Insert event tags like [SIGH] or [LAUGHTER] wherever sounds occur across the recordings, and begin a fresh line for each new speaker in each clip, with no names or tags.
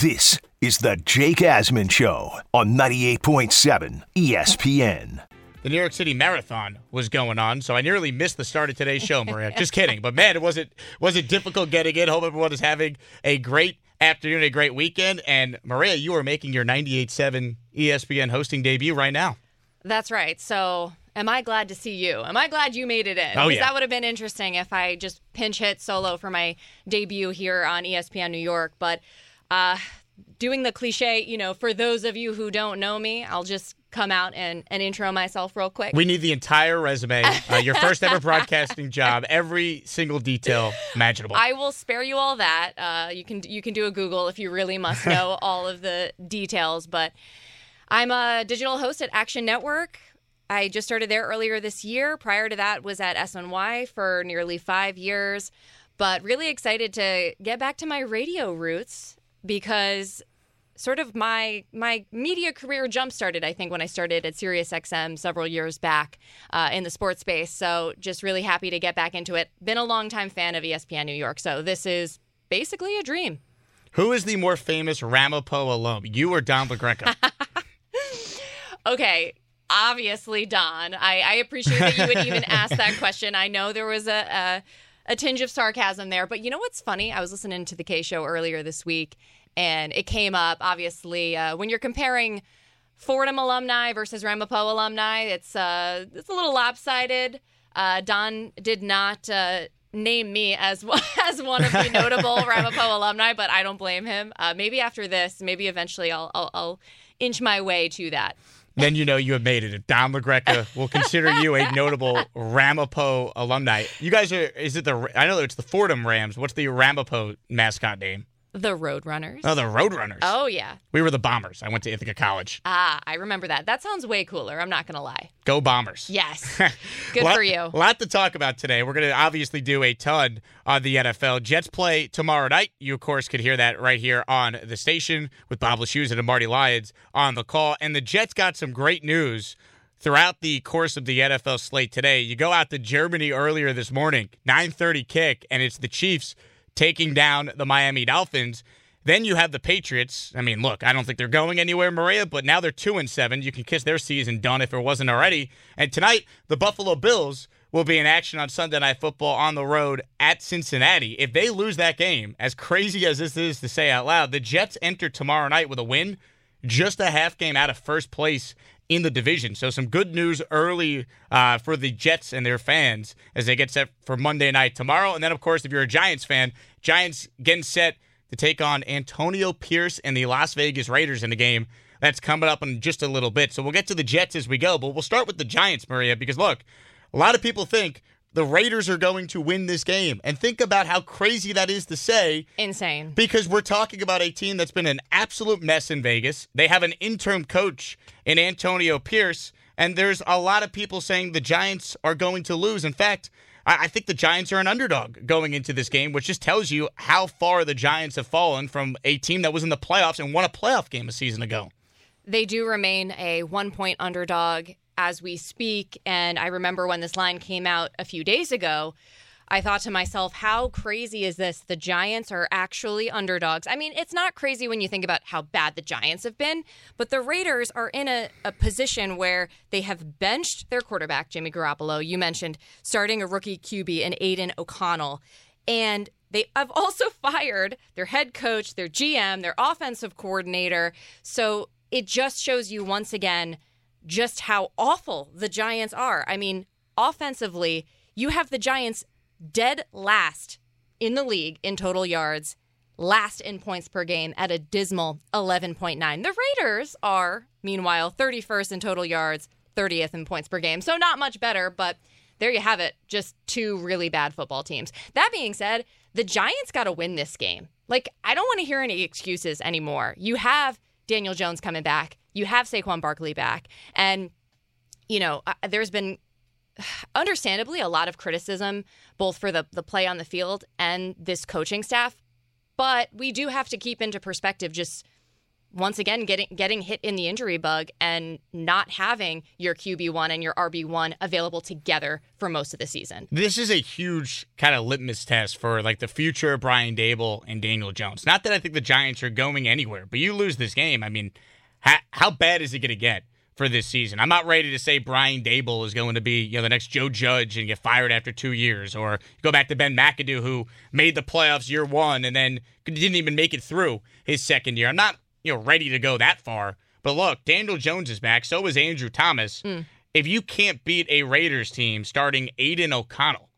This is the Jake Asman Show on 98.7 ESPN.
The New York City Marathon was going on, so I nearly missed the start of today's show, Maria. Just kidding, but man, it wasn't was it difficult getting in. Hope everyone is having a great afternoon, a great weekend. And Maria, you are making your 98.7 ESPN hosting debut right now.
That's right. So, am I glad to see you? Am I glad you made it in?
Oh, yeah.
that would have been interesting if I just pinch hit solo for my debut here on ESPN New York. But uh, doing the cliche, you know, for those of you who don't know me, I'll just come out and, and intro myself real quick.
We need the entire resume, uh, your first ever broadcasting job, every single detail imaginable.
I will spare you all that. Uh, you can you can do a Google if you really must [LAUGHS] know all of the details. But I'm a digital host at Action Network. I just started there earlier this year. Prior to that, was at SNY for nearly five years. But really excited to get back to my radio roots because sort of my my media career jump started i think when i started at siriusxm several years back uh, in the sports space. So just really happy to get back into it. Been a longtime fan of espn new york. So this is basically a dream.
Who is the more famous Ramapo alum, you or Don LaGreca? [LAUGHS]
okay obviously don. I, I appreciate that you would even [LAUGHS] ask that question. I know there was a, a a tinge of sarcasm there but you know what's funny? I was listening to the k show earlier this week and it came up obviously uh, when you're comparing Fordham alumni versus Ramapo alumni. It's uh, it's a little lopsided. Uh, Don did not uh, name me as one- [LAUGHS] as one of the [LAUGHS] notable Ramapo alumni, but I don't blame him. Uh, maybe after this, maybe eventually I'll, I'll I'll inch my way to that.
then you know you have made it. If Don LaGreca will consider you a notable Ramapo alumni. You guys are, is it the, I know it's the Fordham Rams. What's the Ramapo mascot name?
The Roadrunners.
Oh, the Roadrunners.
Oh yeah.
We were the Bombers. I went to Ithaca College.
Ah, I remember that. That sounds way cooler. I'm not gonna lie.
Go Bombers.
Yes. [LAUGHS] Good
lot,
for you.
A lot to talk about today. We're going to obviously do a ton on the NFL. Jets play tomorrow night. You, of course, could hear that right here on the station with Bob Wischusen and Marty Lyons on the call. And the Jets got some great news throughout the course of the NFL slate today. You go out to Germany earlier this morning, 9:30 kick, and it's the Chiefs taking down the Miami Dolphins. Then you have the Patriots. I mean, look, I don't think they're going anywhere, Maria, but now they're two and seven. You can kiss their season done if it wasn't already. And tonight, the Buffalo Bills will be in action on Sunday Night Football on the road at Cincinnati. If they lose that game, as crazy as this is to say out loud, the Jets enter tomorrow night with a win, just a half game out of first place in the division. So some good news early uh, for the Jets and their fans as they get set for Monday night tomorrow. And then, of course, if you're a Giants fan, Giants getting set to take on Antonio Pierce and the Las Vegas Raiders in the game. That's coming up in just a little bit. So we'll get to the Jets as we go, but we'll start with the Giants, Maria, because look, a lot of people think the Raiders are going to win this game. And think about how crazy that is to say
Insane.
because we're talking about a team that's been an absolute mess in Vegas. They have an interim coach in Antonio Pierce, and there's a lot of people saying the Giants are going to lose. In fact, I think the Giants are an underdog going into this game, which just tells you how far the Giants have fallen from a team that was in the playoffs and won a playoff game a season ago.
They do remain a one point underdog as we speak. And I remember when this line came out a few days ago, I thought to myself, how crazy is this? The Giants are actually underdogs. I mean, it's not crazy when you think about how bad the Giants have been, but the Raiders are in a, a position where they have benched their quarterback, Jimmy Garoppolo. You mentioned starting a rookie QB in Aidan O'Connell. And they have [LAUGHS] also fired their head coach, their GM, their offensive coordinator. So it just shows you once again just how awful the Giants are. I mean, offensively, you have the Giants dead last in the league in total yards, last in points per game at a dismal 11.9. The Raiders are, meanwhile, 31st in total yards, 30th in points per game. So not much better, but there you have it. Just two really bad football teams. That being said, the Giants got to win this game. Like, I don't want to hear any excuses anymore. You have Daniel Jones coming back, you have Saquon Barkley back, and, you know, there's been [SIGHS] understandably a lot of criticism both for the, the play on the field and this coaching staff. But we do have to keep into perspective just once again getting getting hit in the injury bug and not having your QB1 and your RB1 available together for most of the season.
This is a huge kind of litmus test for like the future of Brian Daboll and Daniel Jones. Not that I think the Giants are going anywhere, but you lose this game, I mean, how, how bad is it going to get? For this season, I'm not ready to say Brian Daboll is going to be, you know, the next Joe Judge and get fired after two years, or go back to Ben McAdoo, who made the playoffs year one and then didn't even make it through his second year. I'm not you know ready to go that far. But look, Daniel Jones is back. So is Andrew Thomas. Mm. If you can't beat a Raiders team starting Aidan O'Connell,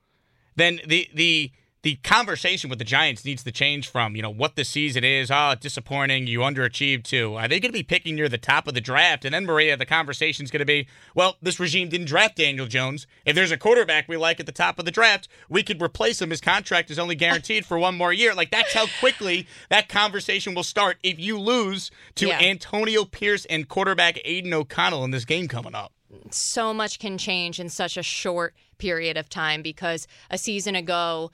then the the the conversation with the Giants needs to change from, you know, what the season is, oh, disappointing, you underachieved to, are they going to be picking near the top of the draft? And then, Maria, the conversation is going to be, well, this regime didn't draft Daniel Jones. If there's a quarterback we like at the top of the draft, we could replace him. His contract is only guaranteed for one more year. Like, that's how quickly that conversation will start if you lose to yeah. Antonio Pierce and quarterback Aidan O'Connell in this game coming up
so much can change in such a short period of time because a season ago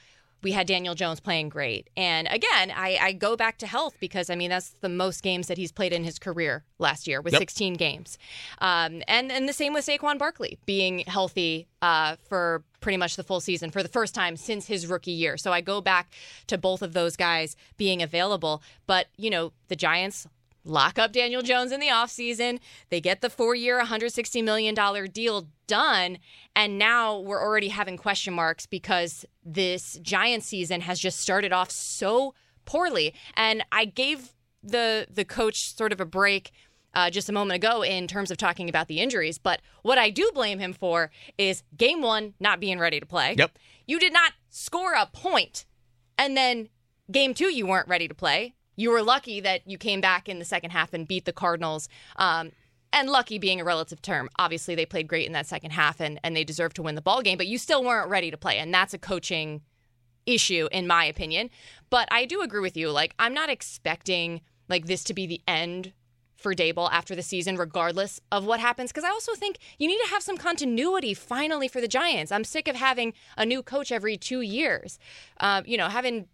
we had Daniel Jones playing great. And again, I, I, go back to health because I mean that's the most games that he's played in his career last year with yep. 16 games. Um, and and the same with Saquon Barkley being healthy uh, for pretty much the full season for the first time since his rookie year. So I go back to both of those guys being available. But you know the Giants lock up Daniel Jones in the offseason. They get the four year, $160 million deal done. And now we're already having question marks because this Giant season has just started off so poorly. And I gave the the coach sort of a break uh, just a moment ago in terms of talking about the injuries. But what I do blame him for is game one not being ready to play.
Yep.
You did not score a point, and then game two you weren't ready to play you were lucky that you came back in the second half and beat the Cardinals. Um, and lucky being a relative term. Obviously, they played great in that second half and, and they deserved to win the ball game, but you still weren't ready to play. And that's a coaching issue, in my opinion. But I do agree with you. Like, I'm not expecting like this to be the end for Daboll after the season, regardless of what happens. Because I also think you need to have some continuity finally for the Giants. I'm sick of having a new coach every two years. Uh, you know, having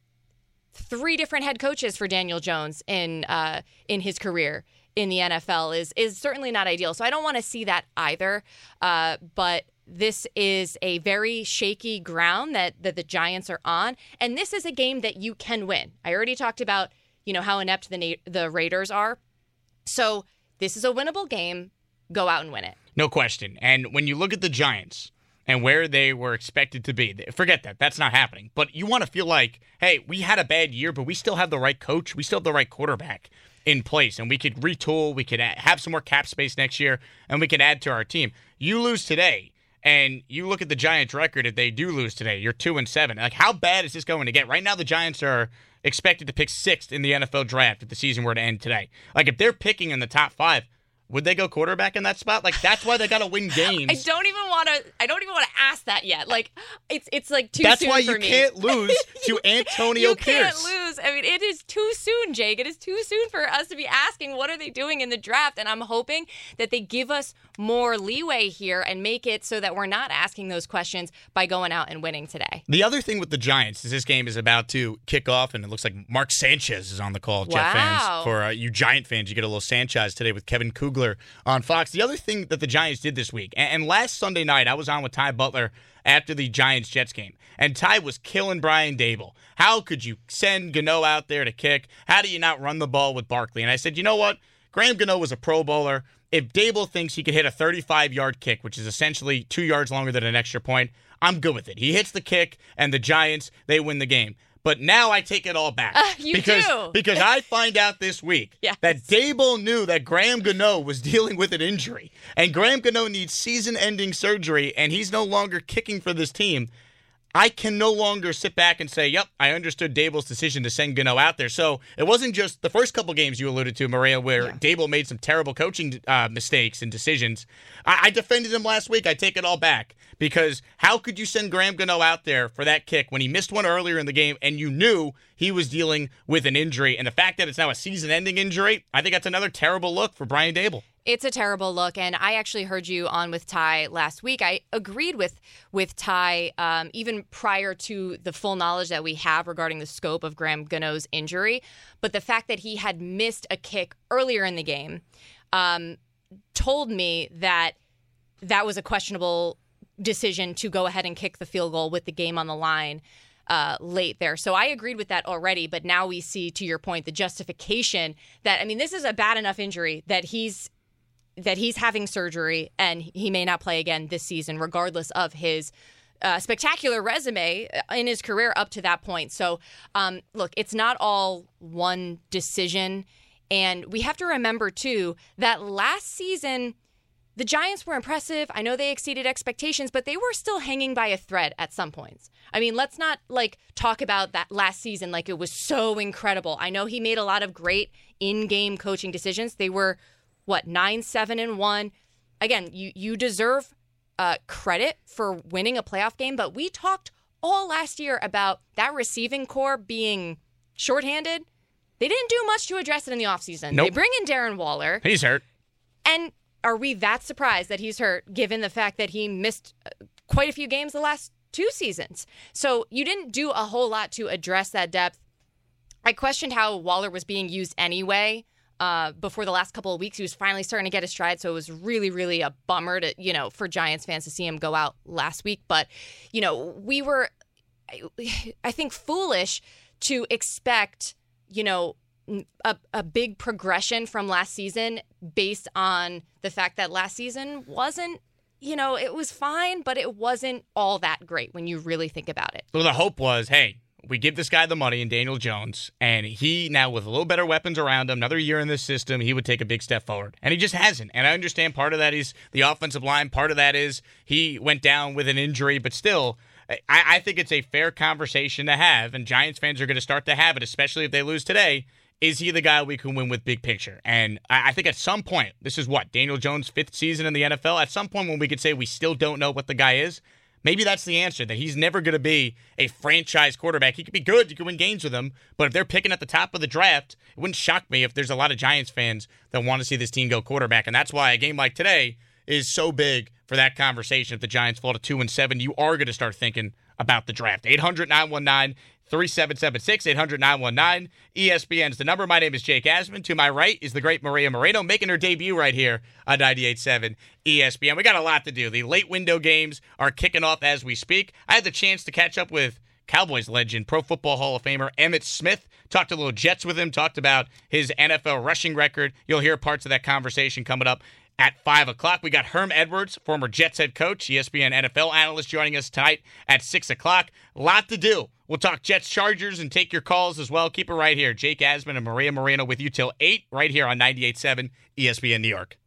three different head coaches for Daniel Jones in uh, in his career in the NFL is is certainly not ideal. So I don't want to see that either. Uh, but this is a very shaky ground that that the Giants are on, and this is a game that you can win. I already talked about you know how inept the the Raiders are, so this is a winnable game. Go out and win it.
No question. And when you look at the Giants, and where they were expected to be. Forget that. That's not happening. But you want to feel like, hey, we had a bad year, but we still have the right coach. We still have the right quarterback in place, and we could retool. We could have some more cap space next year, and we could add to our team. You lose today, and you look at the Giants' record. If they do lose today, you're two and seven. Like, how bad is this going to get? Right now, the Giants are expected to pick sixth in the NFL draft if the season were to end today. Like, if they're picking in the top five, would they go quarterback in that spot? Like that's why they got to win [LAUGHS] games.
I don't even want to. I don't even want to ask that yet. Like it's it's like too.
That's why you
me.
can't [LAUGHS] lose to Antonio Pierce.
you
Pierce.
can't lose. I mean, it is too soon, Jake. It is too soon for us to be asking what are they doing in the draft. And I'm hoping that they give us more leeway here and make it so that we're not asking those questions by going out and winning today.
The other thing with the Giants is this game is about to kick off, and it looks like Mark Sanchez is on the call.
Wow.
Jet fans, for uh, you Giant fans, you get a little Sanchez today with Kevin Kugler on Fox. The other thing that the Giants did this week, and, last Sunday night, I was on with Ty Butler after the Giants Jets game, and Ty was killing Brian Daboll. How could you send Gano out there to kick? How do you not run the ball with Barkley? And I said, you know what? Graham Gano was a Pro Bowler. If Daboll thinks he could hit a 35 yard kick, which is essentially two yards longer than an extra point, I'm good with it. He hits the kick, and the Giants, they win the game. But now I take it all back. Uh,
you
because,
do.
because I find out this week [LAUGHS]
yes.
that Daboll knew that Graham Gano was dealing with an injury. And Graham Gano needs season ending surgery, and he's no longer kicking for this team. I can no longer sit back and say, yep, I understood Daboll's decision to send Gano out there. So it wasn't just the first couple games you alluded to, Maria, where yeah. Daboll made some terrible coaching uh, mistakes and decisions. I-, I defended him last week. I take it all back because how could you send Graham Gano out there for that kick when he missed one earlier in the game and you knew he was dealing with an injury? And the fact that it's now a season ending injury, I think that's another terrible look for Brian Daboll
It's a terrible look, and I actually heard you on with Ty last week. I agreed with with Ty um, even prior to the full knowledge that we have regarding the scope of Graham Gano's injury, but the fact that he had missed a kick earlier in the game um, told me that that was a questionable decision to go ahead and kick the field goal with the game on the line uh, late there. So I agreed with that already. But now we see, to your point, the justification that I mean, this is a bad enough injury that he's that he's having surgery and he may not play again this season, regardless of his. Uh, spectacular resume in his career up to that point. So, um, look, it's not all one decision. And we have to remember, too, that last season, the Giants were impressive. I know they exceeded expectations, but they were still hanging by a thread at some points. I mean, let's not like talk about that last season like it was so incredible. I know he made a lot of great in-game coaching decisions. They were what, 9-7 and 1. Again, you you deserve uh, credit for winning a playoff game, but we talked all last year about that receiving corps being shorthanded. They didn't do much to address it in the offseason.
Nope.
They bring in Darren Waller.
He's hurt.
And are we that surprised that he's hurt given the fact that he missed uh, quite a few games the last two seasons? So you didn't do a whole lot to address that depth. I questioned how Waller was being used anyway. Uh, before the last couple of weeks, he was finally starting to get his stride, so it was really, really a bummer to you know for Giants fans to see him go out last week. But you know, we were, I think, foolish to expect you know a, a big progression from last season based on the fact that last season wasn't you know it was fine but it wasn't all that great when you really think about it
So the hope was, hey, we give this guy the money and Daniel Jones, and he now with a little better weapons around him, another year in this system, he would take a big step forward. And he just hasn't. And I understand part of that is the offensive line, part of that is he went down with an injury, but still. I, I think it's a fair conversation to have, and Giants fans are going to start to have it, especially if they lose today. Is he the guy we can win with big picture? And I, I think at some point, this is what Daniel Jones' fifth season in the NFL. At some point, when we could say we still don't know what the guy is, Maybe that's the answer that he's never going to be a franchise quarterback. He could be good, you could win games with him, but if they're picking at the top of the draft, it wouldn't shock me if there's a lot of Giants fans that want to see this team go quarterback. And that's why a game like today is so big for that conversation. If the Giants fall to 2 and 7, you are going to start thinking about the draft. 800 919 3776 800 919 ESPN's the number. My name is Jake Asman. To my right is the great Maria Moreno making her debut right here on 98.7 ESPN. We got a lot to do. The late window games are kicking off as we speak. I had the chance to catch up with Cowboys legend, Pro Football Hall of Famer Emmitt Smith. Talked a little Jets with him, talked about his NFL rushing record. You'll hear parts of that conversation coming up at 5 o'clock. We got Herm Edwards, former Jets head coach, ESPN NFL analyst, joining us tonight at 6 o'clock. Lot to do. We'll talk Jets Chargers and take your calls as well. Keep it right here. Jake Asman and Maria Moreno with you till 8 right here on 98.7 ESPN New York.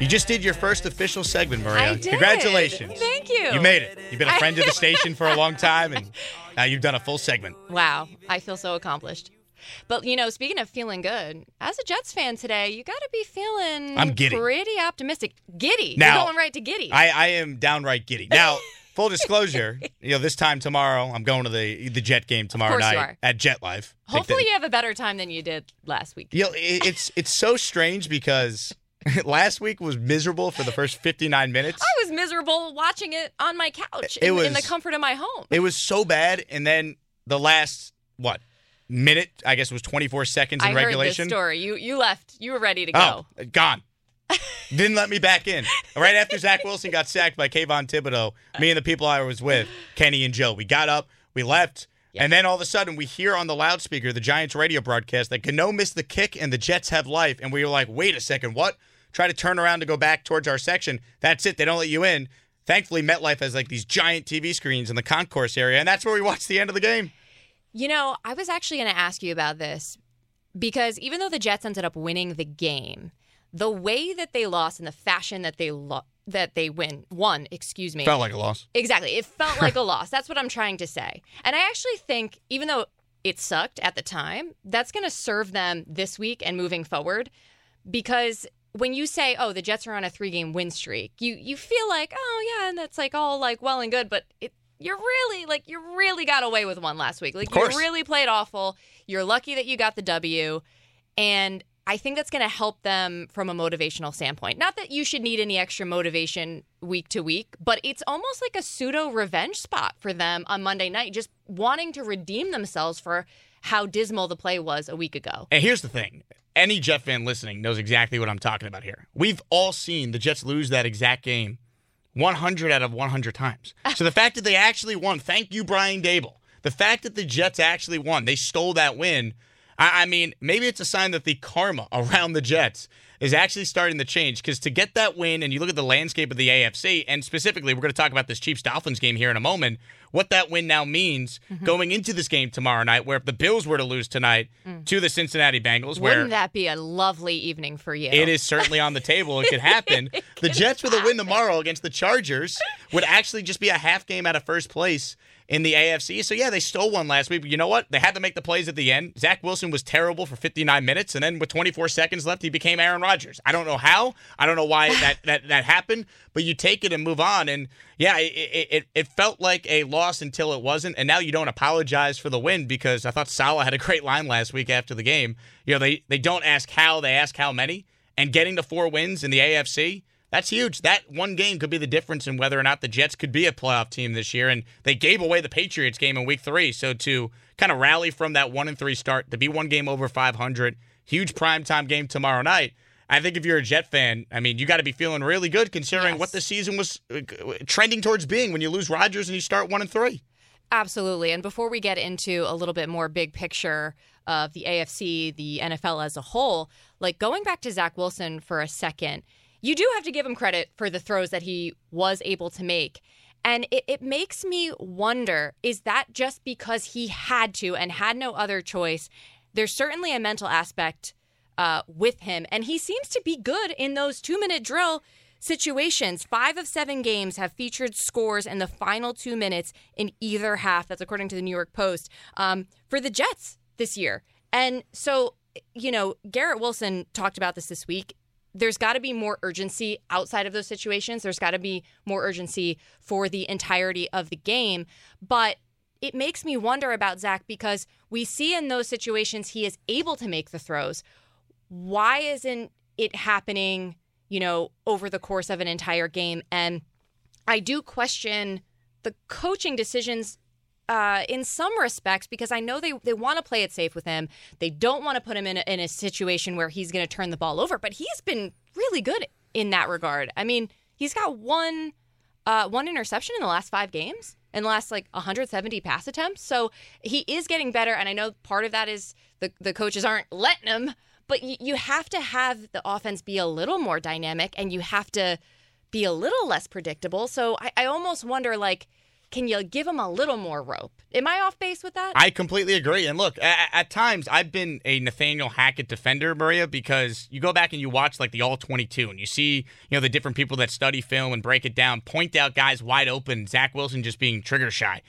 You just did your first official segment, Maria.
I did.
Congratulations.
Thank you.
You made it. You've been a friend of the [LAUGHS] station for a long time, and now you've done a full segment.
Wow, I feel so accomplished. But you know, speaking of feeling good, as a Jets fan today, you got to be feeling
I'm giddy.
pretty optimistic. Giddy.
Now,
You're going right to giddy.
I, I am downright giddy. Now, [LAUGHS] full disclosure, you know, this time tomorrow, I'm going to the the Jet game tomorrow night at MetLife.
Hopefully,
the-
you have a better time than you did last week.
You know, it, it's it's so strange because [LAUGHS] last week was miserable for the first 59 minutes.
I was miserable watching it on my couch
It
in, in the comfort of my home.
It was so bad, and then the last what minute? I guess it was 24 seconds in
I
regulation.
heard this story. You you left. You were ready to go.
Oh, gone. [LAUGHS] Didn't let me back in. Right after Zach Wilson got sacked by Kayvon Thibodeaux, me and the people I was with, Kenny and Joe, we got up, we left, and then all of a sudden we hear on the loudspeaker the Giants radio broadcast that Gano missed the kick and the Jets have life. And we were like, wait a second, what? Try to turn around to go back towards our section. That's it. They don't let you in. Thankfully, MetLife has like these giant TV screens in the concourse area, and that's where we watched the end of the game.
You know, I was actually going to ask you about this because even though the Jets ended up winning the game, the way that they lost and the fashion that they lo- that they win won, excuse me.
Felt like a loss.
Exactly. It felt like a [LAUGHS] loss. That's what I'm trying to say. And I actually think even though it sucked at the time, that's going to serve them this week and moving forward because when you say, "Oh, the Jets are on a three-game win streak," you you feel like, "Oh yeah," and that's like all like well and good, but it you're really like you really got away with one last week. Like you really played awful. You're lucky that you got the W, and I think that's going to help them from a motivational standpoint. Not that you should need any extra motivation week to week, but it's almost like a pseudo revenge spot for them on Monday night, just wanting to redeem themselves for how dismal the play was a week ago.
And here's the thing any Jet fan listening knows exactly what I'm talking about here. We've all seen the Jets lose that exact game 100 out of 100 times. [LAUGHS] So the fact that they actually won, thank you, Brian Daboll. The fact that the Jets actually won, they stole that win I, I mean, maybe it's a sign that the karma around the Jets is actually starting to change because to get that win and you look at the landscape of the AFC, and specifically, we're going to talk about this Chiefs Dolphins game here in a moment, what that win now means mm-hmm. going into this game tomorrow night, where if the Bills were to lose tonight mm. to the Cincinnati Bengals,
wouldn't where, that be a lovely evening for you?
It is certainly on the table. It could happen. [LAUGHS] it the Jets with a win tomorrow against the Chargers would actually just be a half game out of first place in the AFC. So yeah, they stole one last week. But you know what? They had to make the plays at the end. Zach Wilson was terrible for 59 minutes, and then with 24 seconds left, he became Aaron Rodgers. I don't know how. I don't know why [LAUGHS] that that that happened. But you take it and move on. And yeah, it, it it felt like a loss until it wasn't. And now you don't apologize for the win because I thought Saleh had a great line last week after the game. You know, they they don't ask how, they ask how many. And getting the four wins in the AFC that's huge. That one game could be the difference in whether or not the Jets could be a playoff team this year. And they gave away the Patriots game in week three. So to kind of rally from that one and three start to be one game over 500, huge primetime game tomorrow night. I think if you're a Jet fan, I mean, you got to be feeling really good considering yes. what the season was uh, trending towards being when you lose Rodgers and you start one and three.
Absolutely. And before we get into a little bit more big picture of the AFC, the NFL as a whole, like going back to Zach Wilson for a second you do have to give him credit for the throws that he was able to make. And it, it makes me wonder is that just because he had to and had no other choice? There's certainly a mental aspect uh, with him, and he seems to be good in those two minute drill situations. Five of seven games have featured scores in the final two minutes in either half. That's according to the New York Post um, for the Jets this year. And so, you know, Garrett Wilson talked about this this week there's got to be more urgency outside of those situations. There's got to be more urgency for the entirety of the game. But it makes me wonder about Zach because we see in those situations he is able to make the throws. Why isn't it happening, you know, over the course of an entire game? And I do question the coaching decisions uh, in some respects because I know they, they want to play it safe with him. They don't want to put him in a, in a situation where he's going to turn the ball over, but he's been really good in that regard. I mean, he's got one uh, one interception in the last five games in the last like 170 pass attempts. So he is getting better, and I know part of that is the the coaches aren't letting him, but y- you have to have the offense be a little more dynamic, and you have to be a little less predictable. So I, I almost wonder like can you give him a little more rope? Am I off base with that?
I completely agree. And look, at, at, times I've been a Nathaniel Hackett defender, Maria, because you go back and you watch like the All 22 and you see, you know, the different people that study film and break it down, point out guys wide open, Zach Wilson just being trigger shy,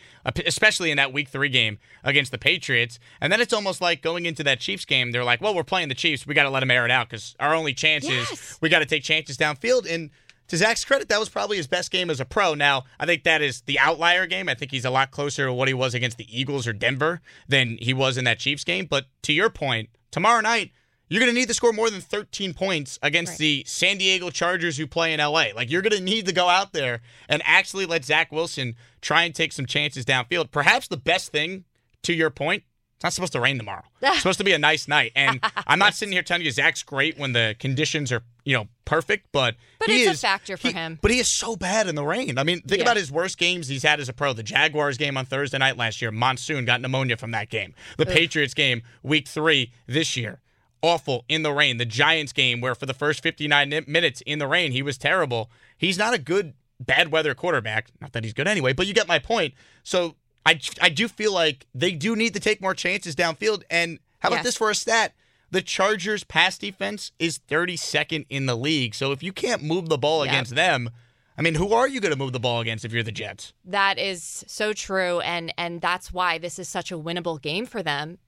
especially in that week three game against the Patriots. And then it's almost like going into that Chiefs game, they're like, well, we're playing the Chiefs. We got to let them air it out because our only chance yes. is we got to take chances downfield. And to Zach's credit, that was probably his best game as a pro. Now, I think that is the outlier game. I think he's a lot closer to what he was against the Eagles or Denver than he was in that Chiefs game. But to your point, tomorrow night, you're going to need to score more than 13 points against right. the San Diego Chargers who play in LA. Like, you're going to need to go out there and actually let Zach Wilson try and take some chances downfield. Perhaps the best thing, to your point, it's not supposed to rain tomorrow. [LAUGHS] It's supposed to be a nice night. And I'm not sitting here telling you Zach's great when the conditions are, you know, perfect, but
But
he
it's
is,
a factor for
he,
him.
But he is so bad in the rain. I mean, think yeah. about his worst games he's had as a pro. The Jaguars game on Thursday night last year, Monsoon got pneumonia from that game. The Ugh. Patriots game, week three this year. Awful in the rain. The Giants game, where for the first 59 minutes in the rain, he was terrible. He's not a good bad weather quarterback. Not that he's good anyway, but you get my point. So I, I do feel like they do need to take more chances downfield. And how about yes. this for a stat? The Chargers' pass defense is 32nd in the league. So if you can't move the ball yep. against them, I mean, who are you going to move the ball against if you're the Jets?
That is so true, and and that's why this is such a winnable game for them.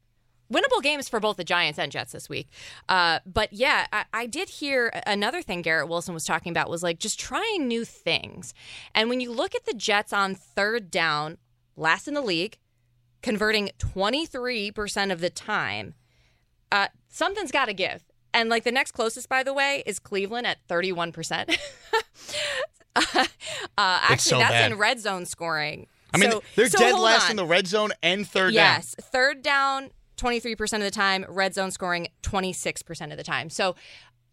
Winnable games for both the Giants and Jets this week. Uh, but yeah, I, I did hear another thing Garrett Wilson was talking about was like just trying new things. And when you look at the Jets on third down, last in the league, converting 23% of the time, uh, something's got to give. And like the next closest, by the way, is Cleveland at 31%. [LAUGHS] uh, actually,
so
that's
bad.
in red zone scoring.
I mean,
So-
they're
so
dead last
on.
in the red zone and third down
Yes, third down 23% of the time, red zone scoring 26% of the time. So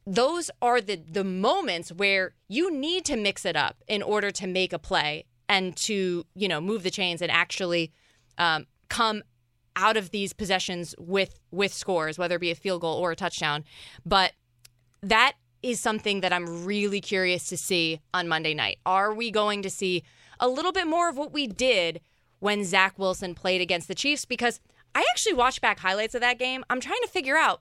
those are the the moments where you need to mix it up in order to make a play and to, you know, move the chains and actually um, come out of these possessions with with scores, whether it be a field goal or a touchdown. But that is something that I'm really curious to see on Monday night. Are we going to see a little bit more of what we did when Zach Wilson played against the Chiefs? Because I actually watched back highlights of that game. I'm trying to figure out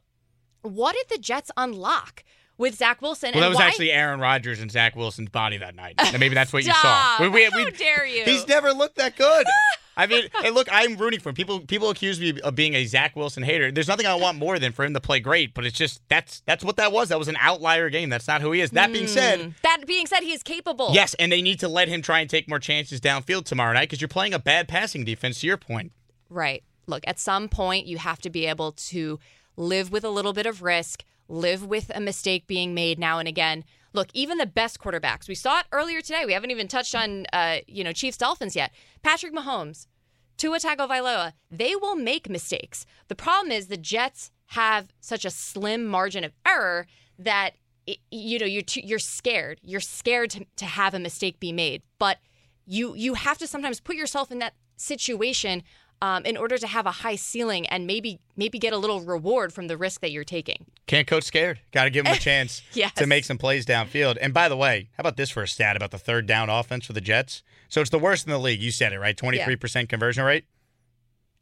what did the Jets unlock with Zach Wilson?
Well, that was
why-
actually Aaron Rodgers and Zach Wilson's body that night. And maybe that's what you saw.
Stop.
We-
How dare you.
He's never looked that good. [LAUGHS] I mean, hey, look, I'm rooting for him. People people accuse me of being a Zach Wilson hater. There's nothing I want more than for him to play great, but it's just that's that's what that was. That was an outlier game. That's not who he is. That being hmm. said,
That being said, he is capable.
yes, and they need to let him try and take more chances downfield tomorrow night because you're playing a bad passing defense. To your point,
Right. Look, at some point, you have to be able to live with a little bit of risk, live with a mistake being made now and again. Look, even the best quarterbacks, we saw it earlier today. We haven't even touched on, uh, you know, Chiefs Dolphins yet. Patrick Mahomes, Tua Tagovailoa, they will make mistakes. The problem is the Jets have such a slim margin of error that it, you know you're too, you're scared. You're scared to, to have a mistake be made, but you you have to sometimes put yourself in that situation um, in order to have a high ceiling and maybe maybe get a little reward from the risk that you're taking.
can't coach scared. Got [LAUGHS] to give him a chance
Yes.
to make some plays downfield. And by the way, how about this for a stat about the third down offense for the Jets? So it's the worst in the league. You said it right, 23% conversion rate.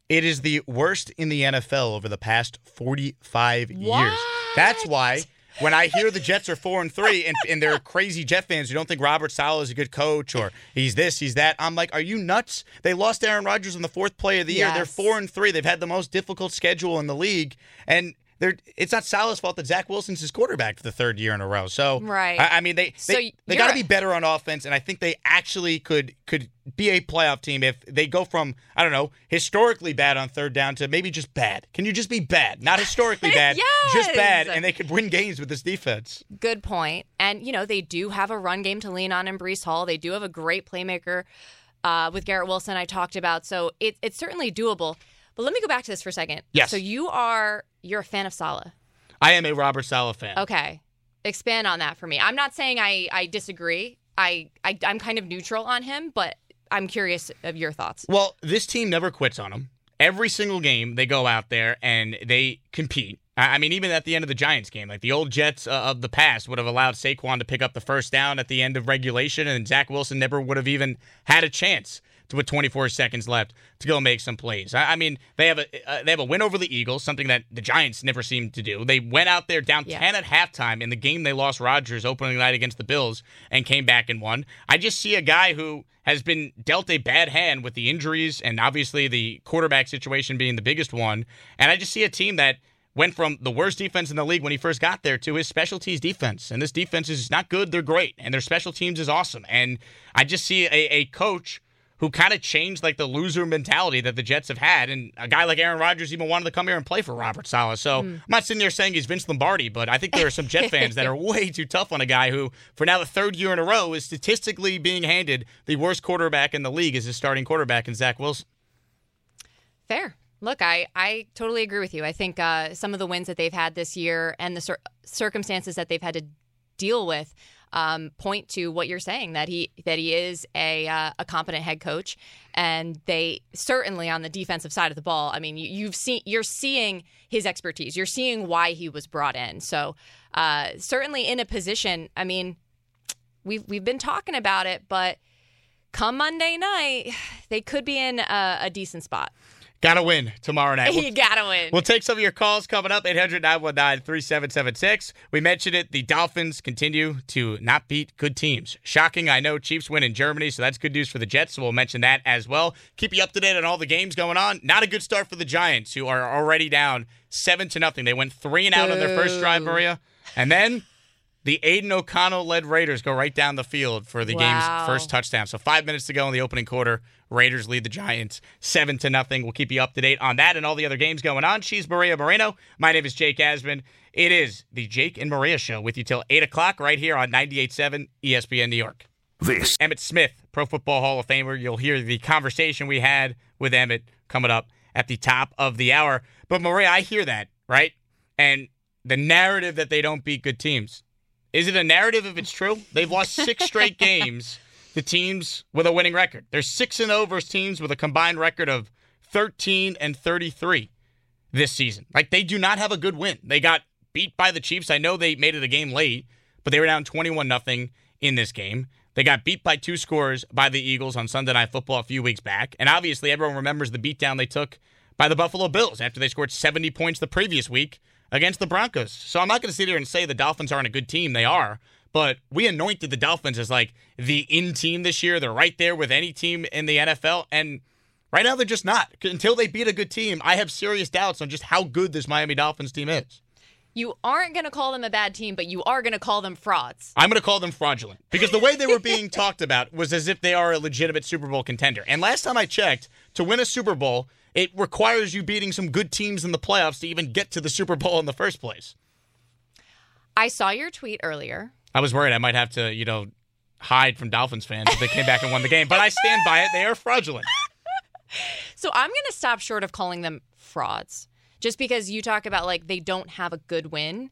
It is the worst in the NFL over the past 45 years. That's why when I hear the Jets are 4 and 3 and, and they're crazy Jet fans who don't think Robert Saleh is a good coach or he's this, he's that, I'm like, are you nuts? They lost Aaron Rodgers on the fourth play of the year. They're 4 and 3. They've had the most difficult schedule in the league and they're, it's not Saleh's fault that Zach Wilson's his quarterback for the third year in a row. So,
Right.
I, I mean, they they,
y-
they got to be better on offense, and I think they actually could could be a playoff team if they go from I don't know historically bad on third down to maybe just bad. Can you just be bad, not historically [LAUGHS] bad, just bad, and they could win games with this defense?
Good point. And you know they do have a run game to lean on in Breece Hall. They do have a great playmaker uh, with Garrett Wilson. I talked about, so it, it's certainly doable. But let me go back to this for a second.
Yes.
So you are you're a fan of Saleh.
I am a Robert Saleh fan.
Okay. Expand on that for me. I'm not saying I, I disagree. I, I I'm kind of neutral on him, but I'm curious of your thoughts.
Well, this team never quits on him. Every single game, they go out there and they compete. I mean, even at the end of the Giants game, like the old Jets uh, of the past would have allowed Saquon to pick up the first down at the end of regulation, and Zach Wilson never would have even had a chance with 24 seconds left to go make some plays. I, I mean, they have a uh, they have a win over the Eagles, something that the Giants never seemed to do. They went out there down
Yeah.
10 at halftime in the game they lost Rodgers opening night against the Bills and came back and won. I just see a guy who has been dealt a bad hand with the injuries and obviously the quarterback situation being the biggest one. And I just see a team that went from the worst defense in the league when he first got there to his specialties defense. And this defense is not good, they're great. And their special teams is awesome. And I just see a, a coach who kind of changed like the loser mentality that the Jets have had. And a guy like Aaron Rodgers even wanted to come here and play for Robert Saleh. So I'm not sitting there saying he's Vince Lombardi, but I think there are some Jet [LAUGHS] fans that are way too tough on a guy who, for now the third year in a row, is statistically being handed the worst quarterback in the league as his starting quarterback in Zach Wilson.
Fair. Look, I, I totally agree with you. I think uh, some of the wins that they've had this year and the cir- circumstances that they've had to deal with um, point to what you're saying that he that he is a uh, a competent head coach, and they certainly on the defensive side of the ball. I mean, you, you've seen you're seeing his expertise. You're seeing why he was brought in. So uh, certainly in a position. I mean, we've we've been talking about it, but come Monday night, they could be in a, a decent spot.
Gotta win tomorrow night. [LAUGHS]
you gotta win.
We'll take some of your calls coming up 800 919 3776. We mentioned it. The Dolphins continue to not beat good teams. Shocking. I know Chiefs win in Germany, so that's good news for the Jets. So we'll mention that as well. Keep you up to date on all the games going on. Not a good start for the Giants, who are already down 7 to nothing. They went 3 and out on their first drive, Maria. And then the Aidan O'Connell led Raiders go right down the field for the
Wow.
game's first touchdown. So five minutes to go in the opening quarter. Raiders lead the Giants seven to nothing. We'll keep you up to date on that and all the other games going on. She's Maria Moreno. My name is Jake Asman. It is the Jake and Maria show with you till eight o'clock right here on 98.7 ESPN New York.
This
Emmitt Smith, Pro Football Hall of Famer. You'll hear the conversation we had with Emmitt coming up at the top of the hour. But Maria, I hear that, right? And the narrative that they don't beat good teams. Is it a narrative if it's true? They've lost six [LAUGHS] straight games to teams with a winning record. They're 6 and 0 versus teams with a combined record of 13 and 33 this season. Like they do not have a good win. They got beat by the Chiefs. I know they made it a game late, but they were down 21 nothing in this game. They got beat by two scores by the Eagles on Sunday Night Football a few weeks back. And obviously everyone remembers the beatdown they took by the Buffalo Bills after they scored 70 points the previous week against the Broncos. So I'm not going to sit here and say the Dolphins aren't a good team. They are. But we anointed the Dolphins as like the in team this year. They're right there with any team in the NFL. And right now they're just not. Until they beat a good team, I have serious doubts on just how good this Miami Dolphins team is.
you aren't gonna call them a bad team, but you are gonna call them frauds.
I'm going to call them fraudulent because the way they were being [LAUGHS] talked about was as if they are a legitimate Super Bowl contender. And last time I checked, to win a Super Bowl, it requires you beating some good teams in the playoffs to even get to the Super Bowl in the first place.
I saw your tweet earlier.
I was worried I might have to, you know, hide from Dolphins fans if they came back and won the game, but I stand by it. They are fraudulent. [LAUGHS]
So I'm going to stop short of calling them frauds just because you talk about like they don't have a good win.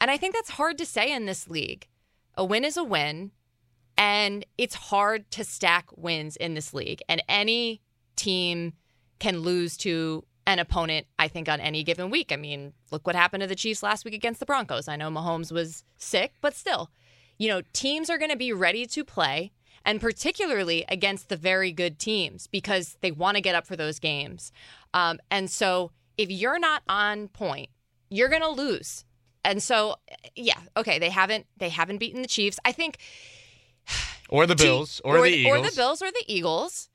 And I think that's hard to say in this league. A win is a win, and it's hard to stack wins in this league. And any team can lose to an opponent, I think, on any given week. I mean, look what happened to the Chiefs last week against the Broncos. I know Mahomes was sick, but still, you know, teams are going to be ready to play and particularly against the very good teams because they want to get up for those games. Um, and so if you're not on point, you're going to lose. And so, yeah, okay, they haven't they haven't beaten the Chiefs. I think
Or the [SIGHS] Bills, or, the Eagles.
or the Bills, or the Eagles.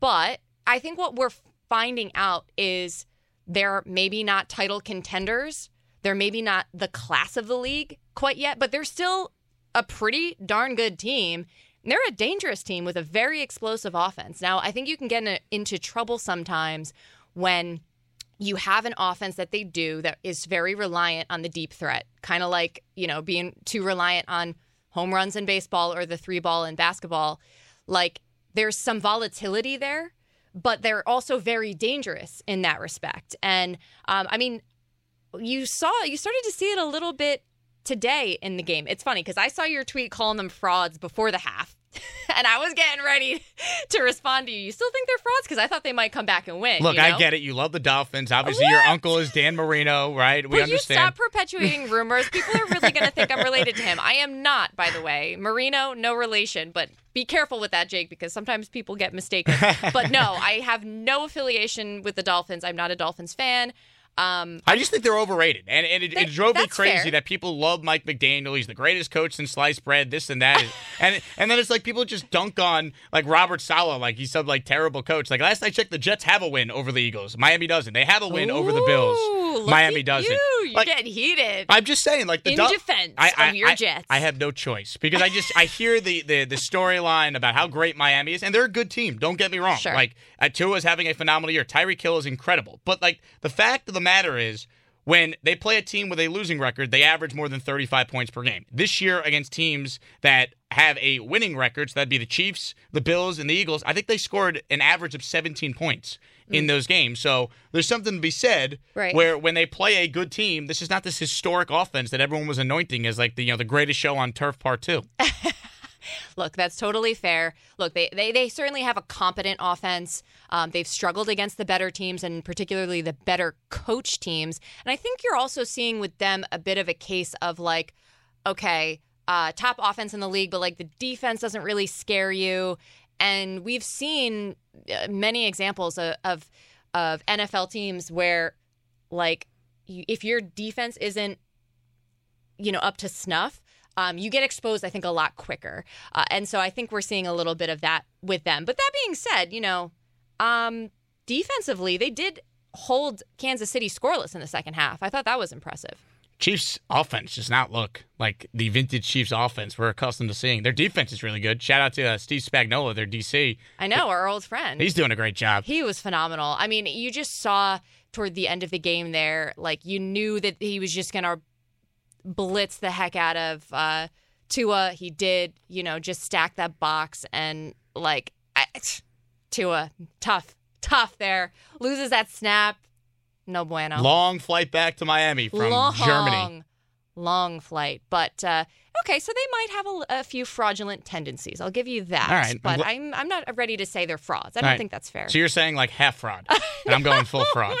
But I think what we're finding out is they're maybe not title contenders. They're maybe not the class of the league quite yet, but they're still a pretty darn good team. They're a dangerous team with a very explosive offense. Now, I think you can get in- into trouble sometimes when you have an offense that they do that is very reliant on the deep threat, kind of like, you know, being too reliant on home runs in baseball or the three ball in basketball. Like, there's some volatility there, but they're also very dangerous in that respect. And um, I mean, you saw, you started to see it a little bit today in the game. It's funny because I saw your tweet calling them frauds before the half. [LAUGHS] and I was getting ready [LAUGHS] to respond to you. You still think they're frauds? Because I thought they might come back and win.
Look,
you
I get it. You love the Dolphins. Obviously, your uncle is Dan Marino, right? We
Will
understand.
you stop perpetuating rumors? People are really going to think I'm related to him. I am not, by the way. Marino, no relation, but be careful with that, Jake, because sometimes people get mistaken. but no, [LAUGHS] I have no affiliation with the Dolphins. I'm not a Dolphins fan. Um,
I just think they're overrated, and, and it, it drove me crazy
fair.
that people love Mike McDaniel. He's the greatest coach since sliced bread. This and that, [LAUGHS] and and then it's like people just dunk on like Robert Saleh, like he's some like terrible coach. Like last I checked, the Jets have a win over the Eagles. Miami doesn't. They have a win over the Bills. Miami doesn't.
You. You're
Like,
getting heated.
I'm just saying, like the
In
Dol-
defense
I, I,
of your
I-
Jets.
I have no choice because I just I hear the the, the storyline about how great Miami is, and they're a good team. Don't get me wrong.
Sure.
Like uh, is having a phenomenal year. Tyreek Hill is incredible, but like the fact of the matter is. When they play a team with a losing record, they average more than 35 points per game. This year, against teams that have a winning record, so that'd be the Chiefs, the Bills, and the Eagles, I think they scored an average of 17 points in mm. those games. So there's something to be said
Right.
where when they play a good team, this is not this historic offense that everyone was anointing as like the you know the greatest show on turf part two. [LAUGHS]
Look, that's totally fair. Look, they, they, they certainly have a competent offense. Um, they've struggled against the better teams and particularly the better coach teams. And I think you're also seeing with them a bit of a case of like, okay, uh, top offense in the league, but like the defense doesn't really scare you. And we've seen uh, many examples of, of of NFL teams where, like, if your defense isn't, you know, up to snuff, um, you get exposed, I think, a lot quicker. Uh, and so I think we're seeing a little bit of that with them. But that being said, you know, um, defensively, they did hold Kansas City scoreless in the second half. I thought that was impressive.
Chiefs offense does not look like the vintage Chiefs offense we're accustomed to seeing. Their defense is really good. Shout out to uh, Steve Spagnuolo, their DC.
I know, our old friend.
He's doing a great job.
He was phenomenal. I mean, you just saw toward the end of the game there, like you knew that he was just going to blitz the heck out of uh, Tua. He did, you know, just stack that box and like I, Tua, tough, tough there. Loses that snap. No bueno.
Long flight back to Miami from
long,
Germany.
Long flight. But uh, okay, so they might have a, a, few fraudulent tendencies. I'll give you that.
All right.
But I'm, I'm not ready to say they're frauds. I don't
right.
think that's fair.
So you're saying like half fraud, and I'm going full [LAUGHS] fraud.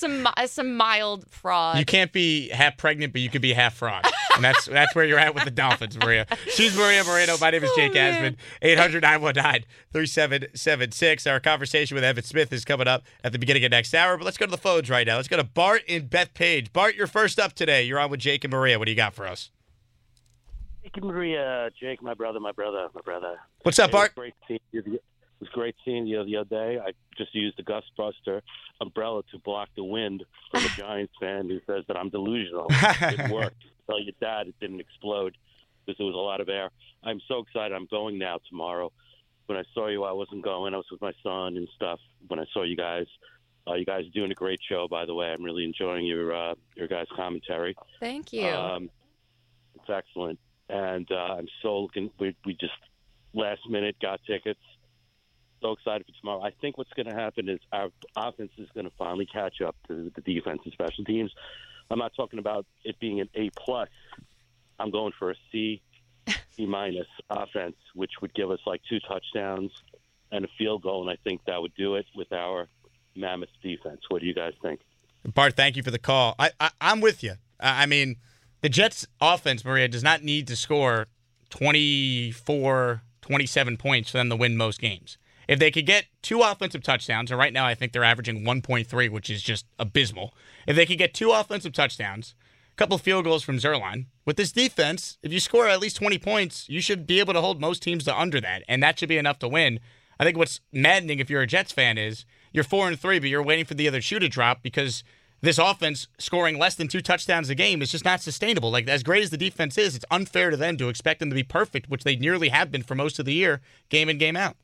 Some uh, some mild fraud.
You can't be half pregnant, but you could be half fraud. And that's that's where you're at with the Dolphins, Maria. She's Maria Moreno. My name is Jake oh, Asman. 800 919 3776. Our conversation with Evan Smith is coming up at the beginning of next hour. But let's go to the phones right now. Let's go to Bart and Bethpage. Bart, you're first up today. You're on with Jake and Maria. What do you got for us?
Jake and Maria. Jake, my brother, my brother, my brother.
What's up, Bart?
Great seeing you. It was great seeing you the other day. I just used the Gus Buster umbrella to block the wind from a [LAUGHS] Giants fan who says that I'm delusional. [LAUGHS] it worked. Tell your dad it didn't explode because there was a lot of air. I'm so excited. I'm going now tomorrow. When I saw you, I wasn't going. I was with my son and stuff. When I saw you guys, uh, you guys are doing a great show, by the way. I'm really enjoying your uh, your guys' commentary.
Thank you.
Um, it's excellent, and uh, I'm so looking. We we just last minute got tickets so excited for tomorrow. I think what's going to happen is our offense is going to finally catch up to the defense and special teams. I'm not talking about it being an A plus. I'm going for a C, C [LAUGHS] minus offense, which would give us like two touchdowns and a field goal, and I think that would do it with our mammoth defense. What do you guys think?
Bart, thank you for the call. I, I I'm with you. I mean, the Jets' offense, Maria, does not need to score 24, 27 points for them to win most games. If they could get two offensive touchdowns, and right now I think they're averaging 1.3, which is just abysmal. If they could get two offensive touchdowns, a couple field goals from Zuerlein, with this defense, if you score at least 20 points, you should be able to hold most teams to under that, and that should be enough to win. I think what's maddening if you're a Jets fan is you're four and three, but you're waiting for the other shoe to drop because this offense scoring less than two touchdowns a game is just not sustainable. Like as great as the defense is, it's unfair to them to expect them to be perfect, which they nearly have been for most of the year, game in game out.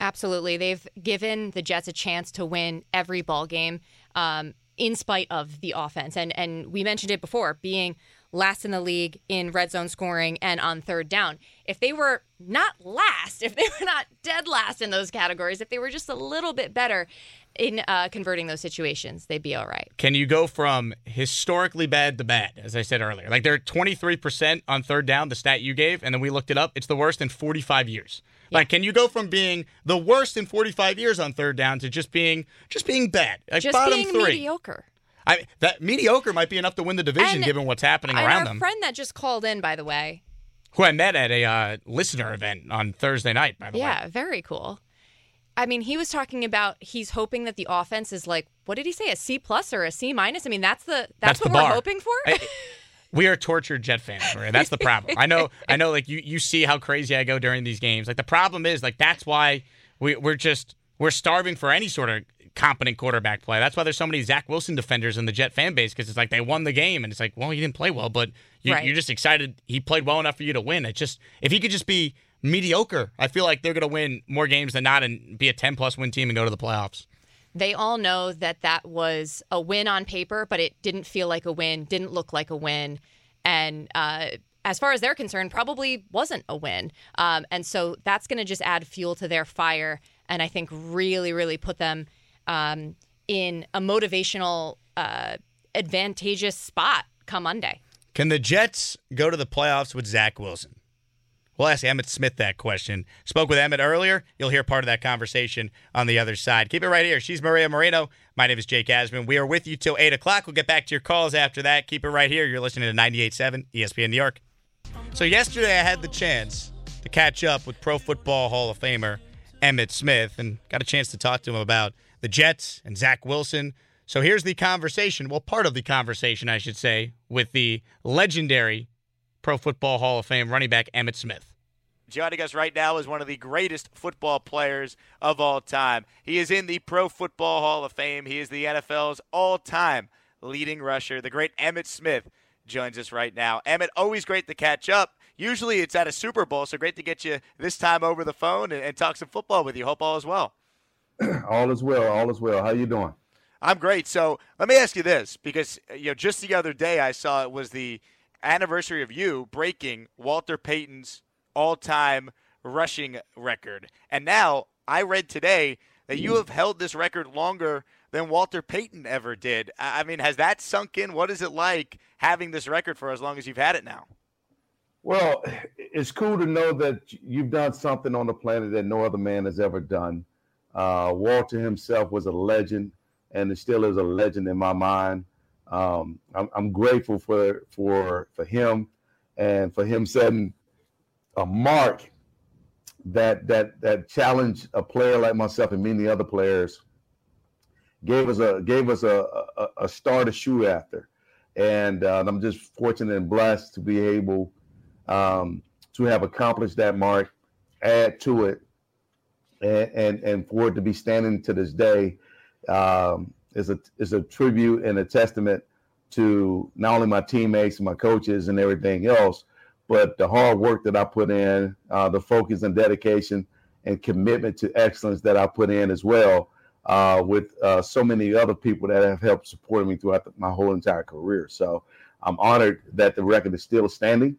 Absolutely. They've given the Jets a chance to win every ball game um, in spite of the offense. And and we mentioned it before, being last in the league in red zone scoring and on third down. If they were not last, [LAUGHS] if they were not dead last in those categories, if they were just a little bit better in uh, converting those situations, they'd be all right.
Can you go from historically bad to bad, as I said earlier? Like they're 23% on third down, the stat you gave, and then we looked it up. It's the worst in 45 years. Yeah. Like, can you go from being the worst in 45 years on third down to just being just being bad, like
just
bottom
being
three,
mediocre?
I that mediocre might be enough to win the division,
and,
given what's happening
and
around
our
them.
friend that just called in, by the way,
who I met at a uh, listener event on Thursday night, by the
yeah,
way.
Yeah, very cool. I mean, he was talking about he's hoping that the offense is like, what did he say, a C plus or a C minus? I mean, that's the that's,
that's
what
the
we're hoping for. I,
we are tortured Jet fans, Maria. That's the problem. I know, I know. Like you, you see how crazy I go during these games. Like the problem is, like that's why we, we're just we're starving for any sort of competent quarterback play. That's why there's so many Zach Wilson defenders in the Jet fan base because it's like they won the game and it's like, well, he didn't play well, but you,
right.
you're just excited he played well enough for you to win. It just if he could just be mediocre, I feel like they're going to win more games than not and be a 10 plus win team and go to the playoffs.
They all know that that was a win on paper, but it didn't feel like a win, didn't look like a win, and uh, as far as they're concerned, probably wasn't a win. Um, and so that's going to just add fuel to their fire, and I think really, really put them um, in a motivational, uh, advantageous spot come Monday.
Can the Jets go to the playoffs with Zach Wilson? We'll ask Emmitt Smith that question. Spoke with Emmitt earlier. You'll hear part of that conversation on the other side. Keep it right here. She's Maria Moreno. My name is Jake Asman. We are with you till 8 o'clock. We'll get back to your calls after that. Keep it right here. You're listening to 98.7 ESPN New York. So, yesterday I had the chance to catch up with Pro Football Hall of Famer Emmitt Smith and got a chance to talk to him about
the Jets and Zach Wilson. So here's the conversation. Well, part of the conversation, I should say, with the legendary Pro Football Hall of Fame running back Emmitt Smith.
Joining us right now is one of the greatest football players of all time. He is in the Pro Football Hall of Fame. He is the NFL's all time leading rusher. The great Emmitt Smith joins us right now. Emmitt, always great to catch up. Usually it's at a Super Bowl, so great to get you this time over the phone and, and talk some football with you. Hope all is well. [CLEARS THROAT]
all is well. All is well. How you doing?
I'm great. So let me ask you this, because you know, just the other day I saw it was the anniversary of you breaking Walter Payton's all-time rushing record, and now I read today that you have held this record longer than Walter Payton ever did. I mean, has that sunk in? What is it like having this record for as long as you've had it now?
Well, it's cool to know that you've done something on the planet that no other man has ever done. Uh, Walter himself was a legend, and it still is a legend in my mind. Um, I'm, I'm, grateful for for for him and for him setting a mark that that that challenged a player like myself and many other players gave us a gave us a a, a star to shoot after, and uh, I'm just fortunate and blessed to be able um, to have accomplished that mark, add to it, and and, and for it to be standing to this day um, is a is a tribute and a testament to not only my teammates my coaches and everything else, but the hard work that I put in, uh, the focus and dedication and commitment to excellence that I put in as well uh, with uh, so many other people that have helped support me throughout the, my whole entire career. So I'm honored that the record is still standing.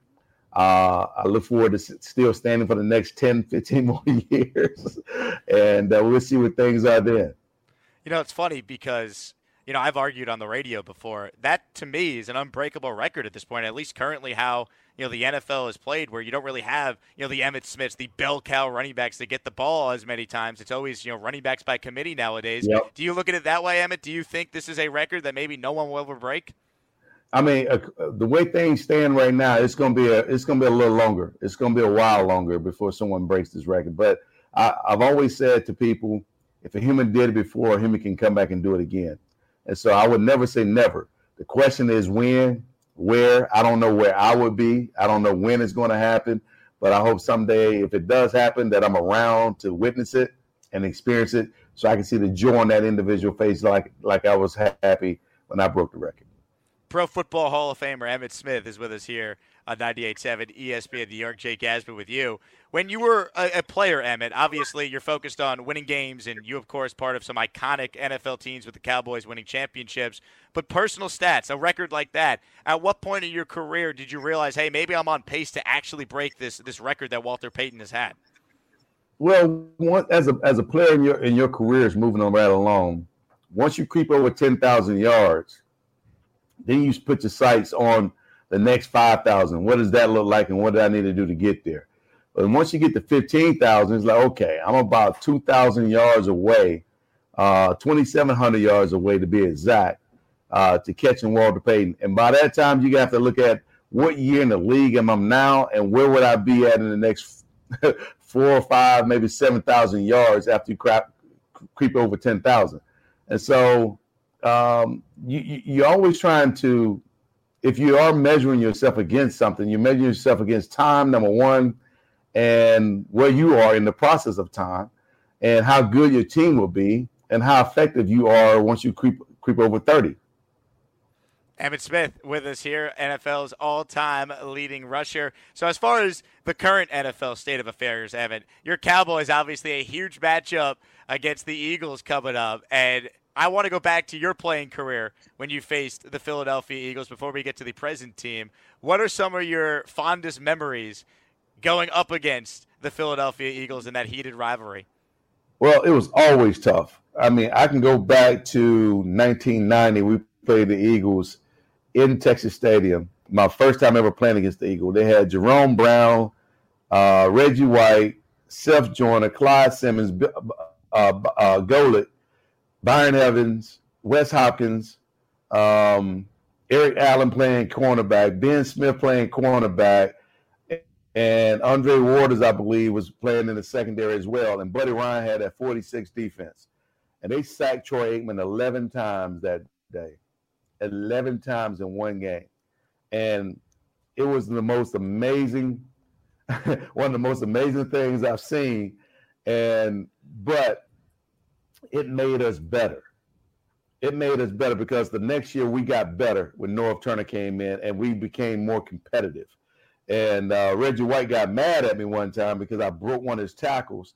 Uh, I look forward to still standing for the next 10, 15 [LAUGHS] more years. and uh, we'll see what things are then.
You know, it's funny because you know, I've argued on the radio before. That to me is an unbreakable record at this point, at least currently how you know the NFL is played, where you don't really have you know the Emmitt Smiths, the bell cow running backs that get the ball as many times. It's always you know running backs by committee nowadays. Yep. Do you look at it that way, Emmitt? Do you think this is a record that maybe no one will ever break?
I mean, uh, the way things stand right now, it's gonna be a it's gonna be a little longer. It's gonna be a while longer before someone breaks this record. But I, I've always said to people, if a human did it before, a human can come back and do it again. And so I would never say never. The question is when, where. I don't know where I would be. I don't know when it's going to happen, but I hope someday, if it does happen, that I'm around to witness it and experience it, so I can see the joy on that individual face, like like I was happy when I broke the record.
Pro Football Hall of Famer Emmitt Smith is with us here on 98.7 ESPN New York. Jake Asman with you. When you were a, a, player, Emmitt, obviously you're focused on winning games, and you, of course, part of some iconic NFL teams with the Cowboys winning championships. But personal stats, a record like that, at what point in your career did you realize, hey, maybe I'm on pace to actually break this this record that Walter Payton has had?
Well, one, as a as a player in your in your career is moving on right along. Once you creep over ten thousand yards, then you put your sights on the next 5,000. What does that look like and what do I need to do to get there? But once you get to 15,000, it's like, okay, I'm about 2,000 yards away, uh, 2,700 yards away to be exact, uh, to catching Walter Payton. And by that time, you have to look at what year in the league am I now and where would I be at in the next [LAUGHS] four or five, maybe 7,000 yards after you crap, creep over 10,000. And so um, you, you're always trying to, if you are measuring yourself against something, you measure yourself against time, number one, and where you are in the process of time, and how good your team will be, and how effective you are once you creep creep over 30.
Emmitt Smith with us here, NFL's all-time leading rusher. So as far as the current NFL state of affairs, Emmitt, your Cowboys obviously a huge matchup against the Eagles coming up, and I want to go back to your playing career when you faced the Philadelphia Eagles before we get to the present team. What are some of your fondest memories going up against the Philadelphia Eagles in that heated rivalry?
Well, it was always tough. I mean, I can go back to 1990. We played the Eagles in Texas Stadium. My first time ever playing against the Eagles. They had Jerome Brown, uh, Reggie White, Seth Joyner, Clyde Simmons, uh, uh, Golic, Byron Evans, Wes Hopkins, um, Eric Allen playing cornerback, Ben Smith playing cornerback, and Andre Waters, I believe, was playing in the secondary as well. And Buddy Ryan had that 46 defense. and they sacked Troy Aikman 11 times that day, 11 times in one game, and it was the most amazing, [LAUGHS] one of the most amazing things I've seen, and but it made us better. It made us better because the next year we got better when Norv Turner came in and we became more competitive. And uh, Reggie White got mad at me one time because I broke one of his tackles.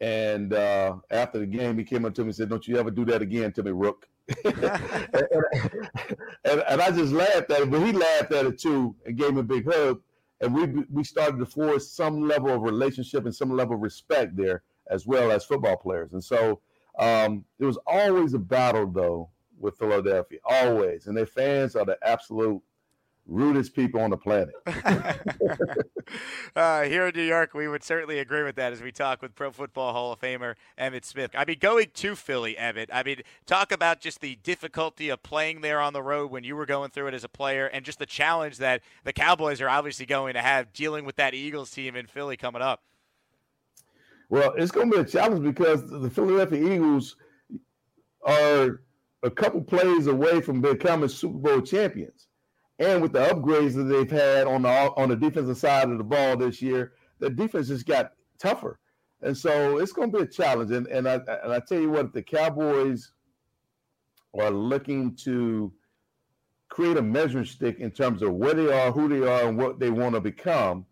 And uh, after the game, he came up to me and said, Don't you ever do that again to me, Rook. [LAUGHS] and, and, I just laughed at it, but he laughed at it too and gave me a big hug. And we we started to force some level of relationship and some level of respect there as well as football players. And so um, it was always a battle though with Philadelphia, always, and their fans are the absolute rudest people on the planet. [LAUGHS]
uh, here in New York, we would certainly agree with that as we talk with Pro Football Hall of Famer Emmitt Smith. I mean, going to Philly, Emmitt, I mean, talk about just the difficulty of playing there on the road when you were going through it as a player and just the challenge that the Cowboys are obviously going to have dealing with that Eagles team in Philly coming up.
Well, it's going to be a challenge because the Philadelphia Eagles are a couple plays away from becoming Super Bowl champions and with the upgrades that they've had on the on the defensive side of the ball this year, the defense just got tougher, and so it's going to be a challenge. And and I and I tell you what, the Cowboys are looking to create a measuring stick in terms of where they are, who they are, and what they want to become.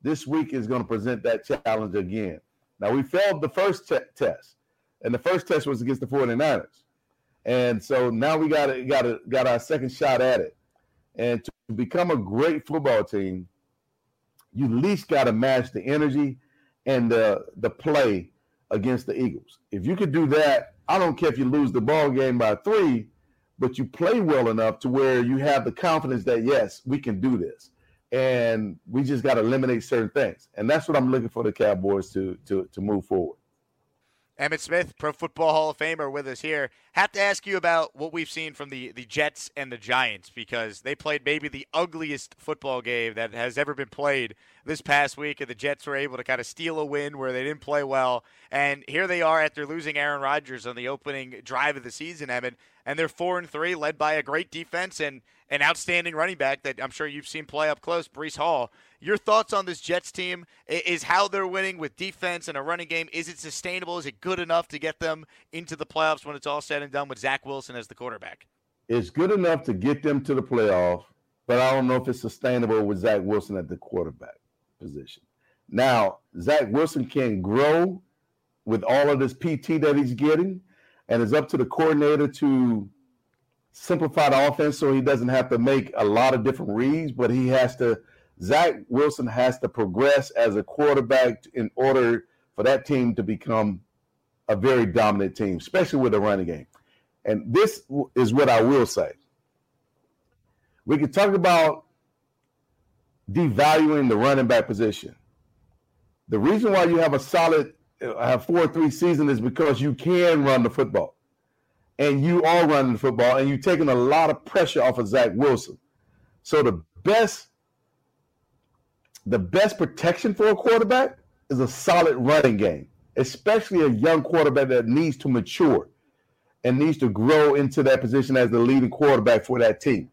This week is going to present that challenge again. Now we failed the first te- test, and the first test was against the 49ers. And so now we got got got our second shot at it. And to become a great football team, you at least got to match the energy and the the play against the Eagles. If you could do that, I don't care if you lose the ball game by three, but you play well enough to where you have the confidence that yes, we can do this. And we just got to eliminate certain things. And that's what I'm looking for the Cowboys to to to move forward.
Emmitt Smith, Pro Football Hall of Famer, with us here. Have to ask you about what we've seen from the, the Jets and the Giants because they played maybe the ugliest football game that has ever been played this past week, and the Jets were able to kind of steal a win where they didn't play well. And here they are after losing Aaron Rodgers on the opening drive of the season, Emmitt, and they're four and three, led by a great defense and an outstanding running back that I'm sure you've seen play up close, Breece Hall. Your thoughts on this Jets team is how they're winning with defense and a running game. Is it sustainable? Is it good enough to get them into the playoffs when it's all said and done with Zach Wilson as the quarterback?
It's good enough to get them to the playoff, but I don't know if it's sustainable with Zach Wilson at the quarterback position. Now, Zach Wilson can grow with all of this PT that he's getting, and it's up to the coordinator to simplify the offense so he doesn't have to make a lot of different reads, but he has to Zach Wilson has to progress as a quarterback in order for that team to become a very dominant team, especially with the running game. And this is what I will say. We can talk about devaluing the running back position. The reason why you have a solid uh, have four three season is because you can run the football, and you are running the football, and you're taking a lot of pressure off of Zach Wilson. So the best the best protection for a quarterback is a solid running game, especially a young quarterback that needs to mature and needs to grow into that position as the leading quarterback for that team.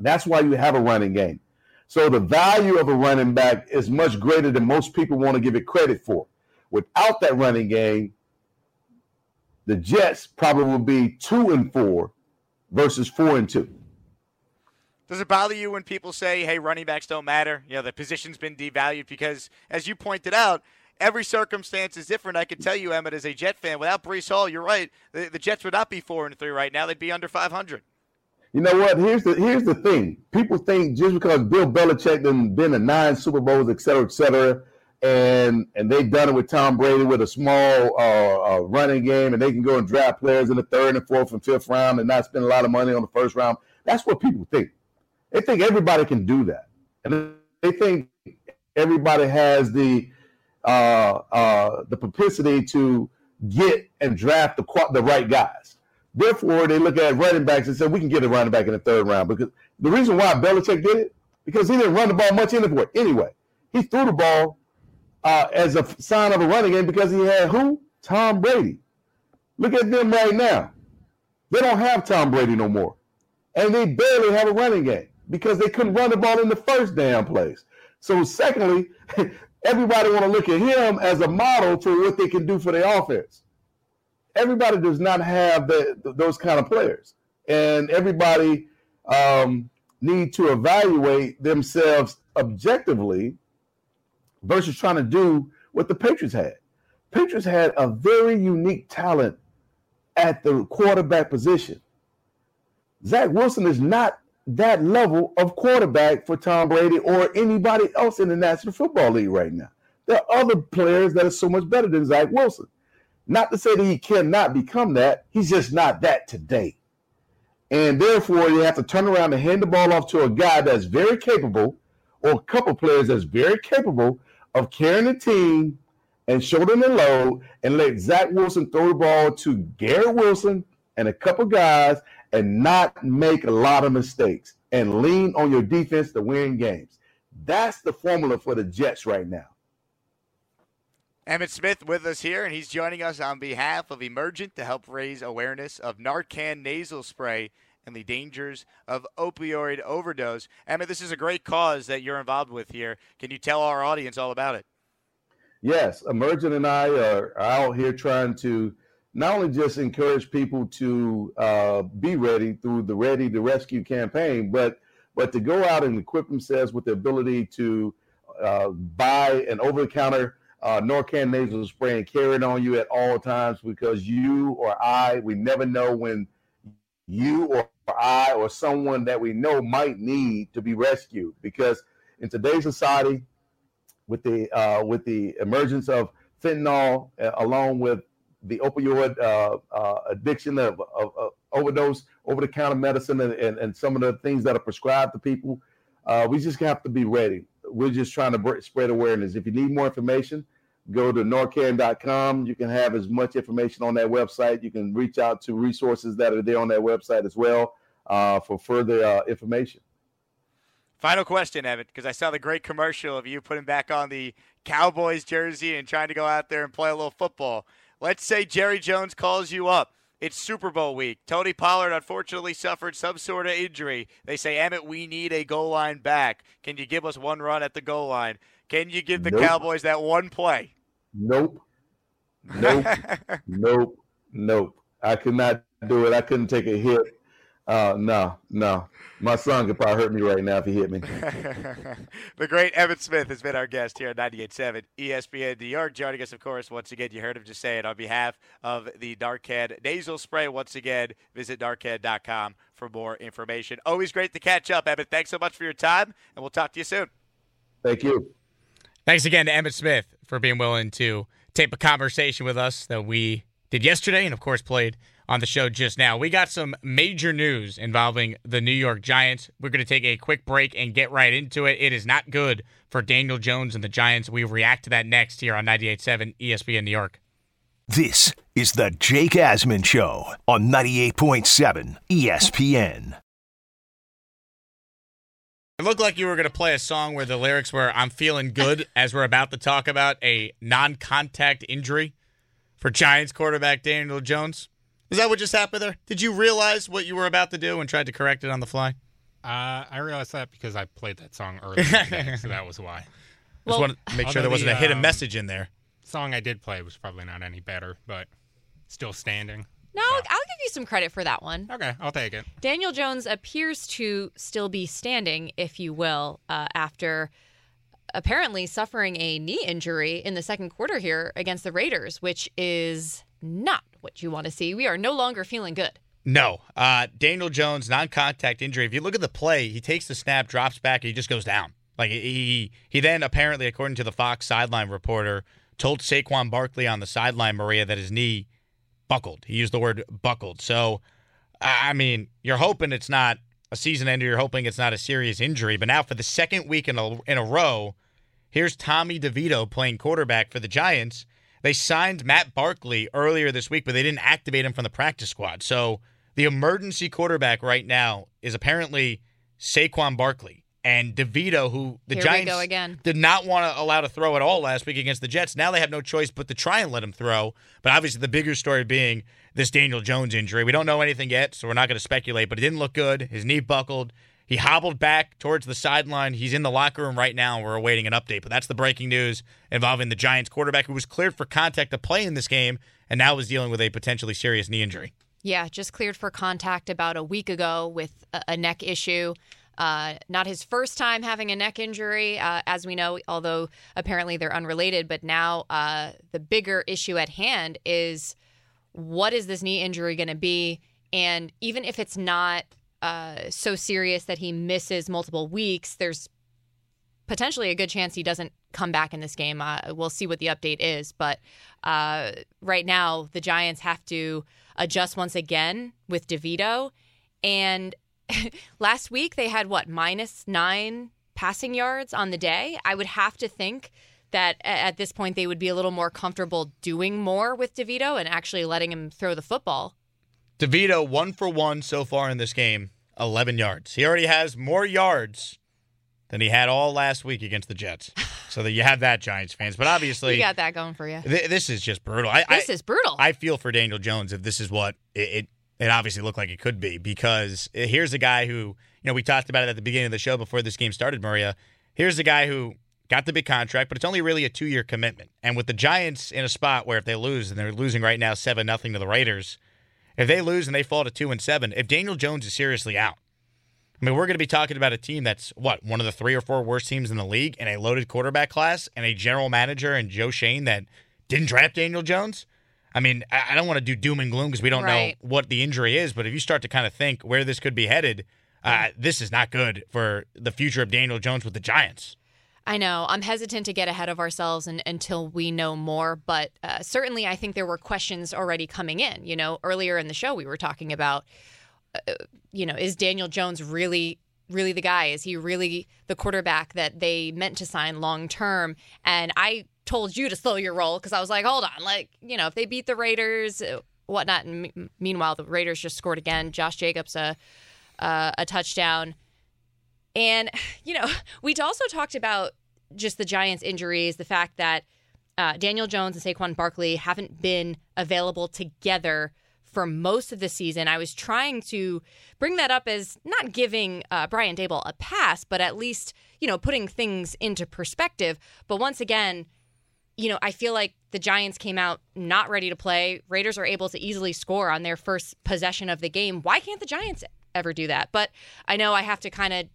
That's why you have a running game. So the value of a running back is much greater than most people want to give it credit for. Without that running game, the Jets probably will be two and four versus four and two.
Does it bother you when people say, hey, running backs don't matter? You know, the position's been devalued because, as you pointed out, every circumstance is different. I can tell you, Emmitt, as a Jet fan, without Breece Hall, you're right. The, the Jets would not be four and three right now. They'd be under 500.
You know what? Here's the here's the thing. People think just because Bill Belichick done been in nine Super Bowls, et cetera, et cetera, and and they've done it with Tom Brady with a small uh, uh, running game, and they can go and draft players in the third and fourth and fifth round and not spend a lot of money on the first round. That's what people think. They think everybody can do that, and they think everybody has the uh, uh, the propensity to get and draft the the right guys. Therefore, they look at running backs and say we can get a running back in the third round because the reason why Belichick did it because he didn't run the ball much anyway. Anyway, he threw the ball uh, as a sign of a running game because he had who? Tom Brady. Look at them right now. They don't have Tom Brady no more. And they barely have a running game because they couldn't run the ball in the first damn place. So, secondly, [LAUGHS] everybody want to look at him as a model for what they can do for their offense. Everybody does not have the, those kind of players, and everybody um, need to evaluate themselves objectively versus trying to do what the Patriots had. Patriots had a very unique talent at the quarterback position. Zach Wilson is not that level of quarterback for Tom Brady or anybody else in the National Football League right now. There are other players that are so much better than Zach Wilson. Not to say that he cannot become that, he's just not that today. And therefore, you have to turn around and hand the ball off to a guy that's very capable, or a couple players that's very capable of carrying the team and shouldering the load and let Zach Wilson throw the ball to Garrett Wilson and a couple guys and not make a lot of mistakes and lean on your defense to win games. That's the formula for the Jets right now.
Emmitt Smith with us here, and he's joining us on behalf of Emergent to help raise awareness of Narcan nasal spray and the dangers of opioid overdose. Emmitt, this is a great cause that you're involved with here. Can you tell our audience all about it?
Yes, Emergent and I are out here trying to not only just encourage people to uh, be ready through the Ready to Rescue campaign, but but to go out and equip themselves with the ability to uh, buy an over-the-counter uh, Narcan nasal spray and carry it on you at all times because you or I, we never know when you or I or someone that we know might need to be rescued. Because in today's society, with the uh, with the emergence of fentanyl, uh, along with the opioid uh, uh addiction of, of, overdose, over-the-counter medicine, and, and, and, some of the things that are prescribed to people, uh, we just have to be ready we're just trying to spread awareness. If you need more information, go to narcan.com. You can have as much information on that website. You can reach out to resources that are there on that website as well uh, for further uh, information.
Final question, Evan, because I saw the great commercial of you putting back on the Cowboys jersey and trying to go out there and play a little football. Let's say Jerry Jones calls you up it's Super Bowl week. Tony Pollard unfortunately suffered some sort of injury. They say, Emmitt, we need a goal line back. Can you give us one run at the goal line? Can you give the nope. Cowboys that one play?
Nope. Nope. [LAUGHS] nope. Nope. I could not do it. I couldn't take a hit. Uh, no, no. My son could probably hurt me right now if he hit me. [LAUGHS]
the great Emmitt Smith has been our guest here at 98.7 ESPN New York. Joining us, of course, once again, you heard him just say it on behalf of the Narcan nasal spray. Once again, visit narcan.com for more information. Always great to catch up, Emmitt. Thanks so much for your time, and we'll talk to you soon.
Thank you.
Thanks again to Emmitt Smith for being willing to tape a conversation with us that we did yesterday and, of course, played – on the show just now. We got some major news involving the New York Giants. We're going to take a quick break and get right into it. It is not good for Daniel Jones and the Giants. We react to that next here on 98.7 ESPN New York.
This is the Jake Asman Show on 98.7 ESPN.
It looked like you were going to play a song where the lyrics were I'm feeling good [LAUGHS] as we're about to talk about a non contact injury for Giants quarterback Daniel Jones. Is that what just happened there? Did you realize what you were about to do and tried to correct it on the fly?
Uh, I realized that because I played that song earlier today, [LAUGHS] so that was why.
Well, Just want to make sure there wasn't the, a hidden um, message in there.
Song I did play was probably not any better, but still standing.
No. I'll give you some credit for that one.
Okay, I'll take it.
Daniel Jones appears to still be standing, if you will, uh, after apparently suffering a knee injury in the second quarter here against the Raiders, which is not what you want to see. We are no longer feeling good.
No. Uh, Daniel Jones, non contact injury. If you look at the play, he takes the snap, drops back, and he just goes down. Like he he then apparently, according to the Fox sideline reporter, told Saquon Barkley on the sideline, Maria, that his knee buckled. He used the word buckled. So, I mean, you're hoping it's not a season ender. You're hoping it's not a serious injury. But now, for the second week in a in a row, here's Tommy DeVito playing quarterback for the Giants, they signed Matt Barkley earlier this week, but they didn't activate him from the practice squad. So the emergency quarterback right now is apparently Saquon Barkley. And DeVito, who the
Here
Giants did not want to allow to throw at all last week against the Jets. Now they have no choice but to try and let him throw. But obviously, the bigger story being this Daniel Jones injury. We don't know anything yet, so we're not going to speculate. But it didn't look good. His knee buckled. He hobbled back towards the sideline. He's in the locker room right now. We're awaiting an update. But that's the breaking news involving the Giants quarterback who was cleared for contact to play in this game and now is dealing with a potentially serious knee injury.
Yeah, just cleared for contact about a week ago with a neck issue. Uh, not his first time having a neck injury, uh, as we know, although apparently they're unrelated. But now uh, the bigger issue at hand is what is this knee injury going to be? And even if it's not uh, so serious that he misses multiple weeks, there's potentially a good chance he doesn't come back in this game. Uh, we'll see what the update is, but uh, right now the Giants have to adjust once again with DeVito. And [LAUGHS] last week they had what minus nine passing yards on the day. I would have to think that at this point they would be a little more comfortable doing more with DeVito and actually letting him throw the football.
DeVito, one for one so far in this game, 11 yards. He already has more yards than he had all last week against the Jets. [LAUGHS] So that you have that, Giants fans. But obviously,
you got that going for you.
th- this is just brutal. I,
This
I,
is brutal.
I feel for Daniel Jones if this is what it, it it obviously looked like it could be because eh, here's a guy who you know we talked about it at the beginning of the show before this game started, Maria. Here's a guy who got the big contract, but it's only really a two year commitment. And with the Giants in a spot where if they lose and they're losing right now seven nothing to the Raiders, if they lose and they fall to two and seven, if Daniel Jones is seriously out, I mean, we're going to be talking about a team that's what one of the three or four worst teams in the league, and a loaded quarterback class, and a general manager and Joe Schoen that didn't draft Daniel Jones. I mean, I don't want to do doom and gloom because we don't
Right.
know what the injury is, but if you start to kind of think where this could be headed, uh, this is not good for the future of Daniel Jones with the Giants.
I know. I'm hesitant to get ahead of ourselves and, until we know more, but uh, certainly I think there were questions already coming in. You know, earlier in the show, we were talking about, uh, you know, is Daniel Jones really, really the guy? Is he really the quarterback that they meant to sign long term? And I told you to slow your roll because I was like, hold on, like, you know, if they beat the Raiders, uh, whatnot. And me- meanwhile, the Raiders just scored again. Josh Jacobs, a, uh, a touchdown. And, you know, [LAUGHS] we also talked about just the Giants' injuries, the fact that uh, Daniel Jones and Saquon Barkley haven't been available together for most of the season. I was trying to bring that up as not giving uh, Brian Daboll a pass, but at least, you know, putting things into perspective. But once again, you know, I feel like the Giants came out not ready to play. Raiders are able to easily score on their first possession of the game. Why can't the Giants ever do that? But I know I have to kind of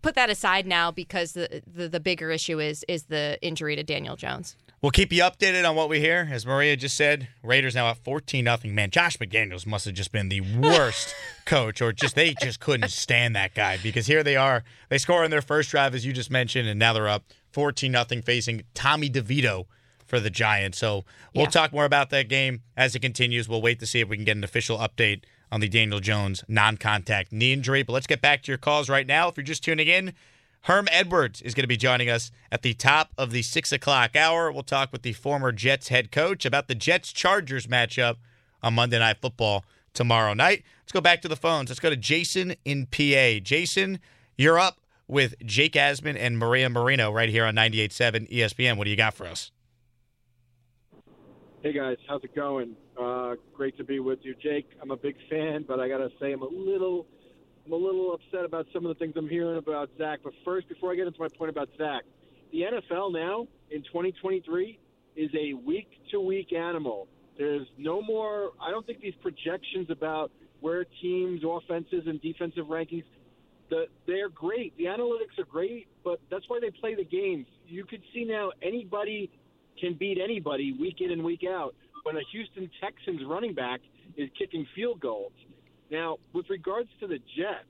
put that aside now because the, the the bigger issue is is the injury to Daniel Jones.
We'll keep you updated on what we hear. As Maria just said, Raiders now at 14 nothing. Man, Josh McDaniels must have just been the worst [LAUGHS] coach, or just they just couldn't stand that guy because here they are. They score on their first drive, as you just mentioned, and now they're up 14 nothing facing Tommy DeVito for the Giants. So we'll
Yeah.
talk more about that game as it continues. We'll wait to see if we can get an official update on the Daniel Jones non contact knee injury. But let's get back to your calls right now. If you're just tuning in, Herm Edwards is going to be joining us at the top of the six o'clock hour. We'll talk with the former Jets head coach about the Jets Chargers matchup on Monday Night Football tomorrow night. Let's go back to the phones. Let's go to Jason in PA. Jason, you're up with Jake Asman and Maria Moreno right here on 98.7 ESPN. What do you got for us?
Hey guys, how's it going? Uh, great to be with you, Jake. I'm a big fan, but I gotta say I'm a little, I'm a little upset about some of the things I'm hearing about Zach. But first, before I get into my point about Zach, the NFL now in 2023 is a week-to-week animal. There's no more. I don't think these projections about where teams' offenses and defensive rankings. The, they're great. The analytics are great, but that's why they play the games. You could see now anybody can beat anybody week in and week out when a Houston Texans running back is kicking field goals. Now, with regards to the Jets,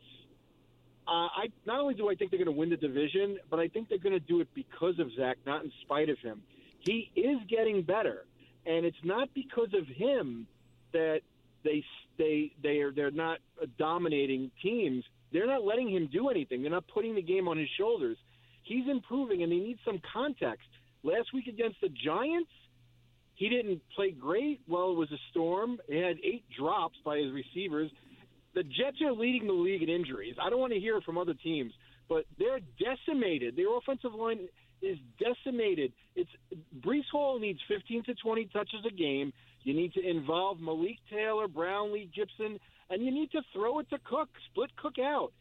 uh, I not only do I think they're going to win the division, but I think they're going to do it because of Zach, not in spite of him. He is getting better, and it's not because of him that they they they are they're not dominating teams. They're not letting him do anything. They're not putting the game on his shoulders. He's improving, and they need some context. Last week against the Giants, he didn't play great. Well, it was a storm. He had eight drops by his receivers. The Jets are leading the league in injuries. I don't want to hear from other teams. but they're decimated. Their offensive line is decimated. It's Breece Hall needs 15 to 20 touches a game. You need to involve Malik Taylor, Brownlee, Gibson, and you need to throw it to Cook. Split Cook out.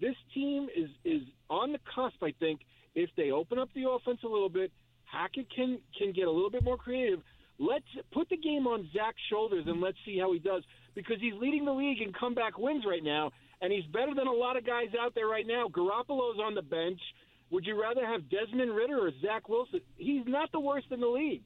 This team is is on the cusp. I think if they open up the offense a little bit, Hackett can can get a little bit more creative. Let's put the game on Zach's shoulders and let's see how he does because he's leading the league in comeback wins right now, and he's better than a lot of guys out there right now. Garoppolo's on the bench. Would you rather have Desmond Ridder or Zach Wilson? He's not the worst in the league.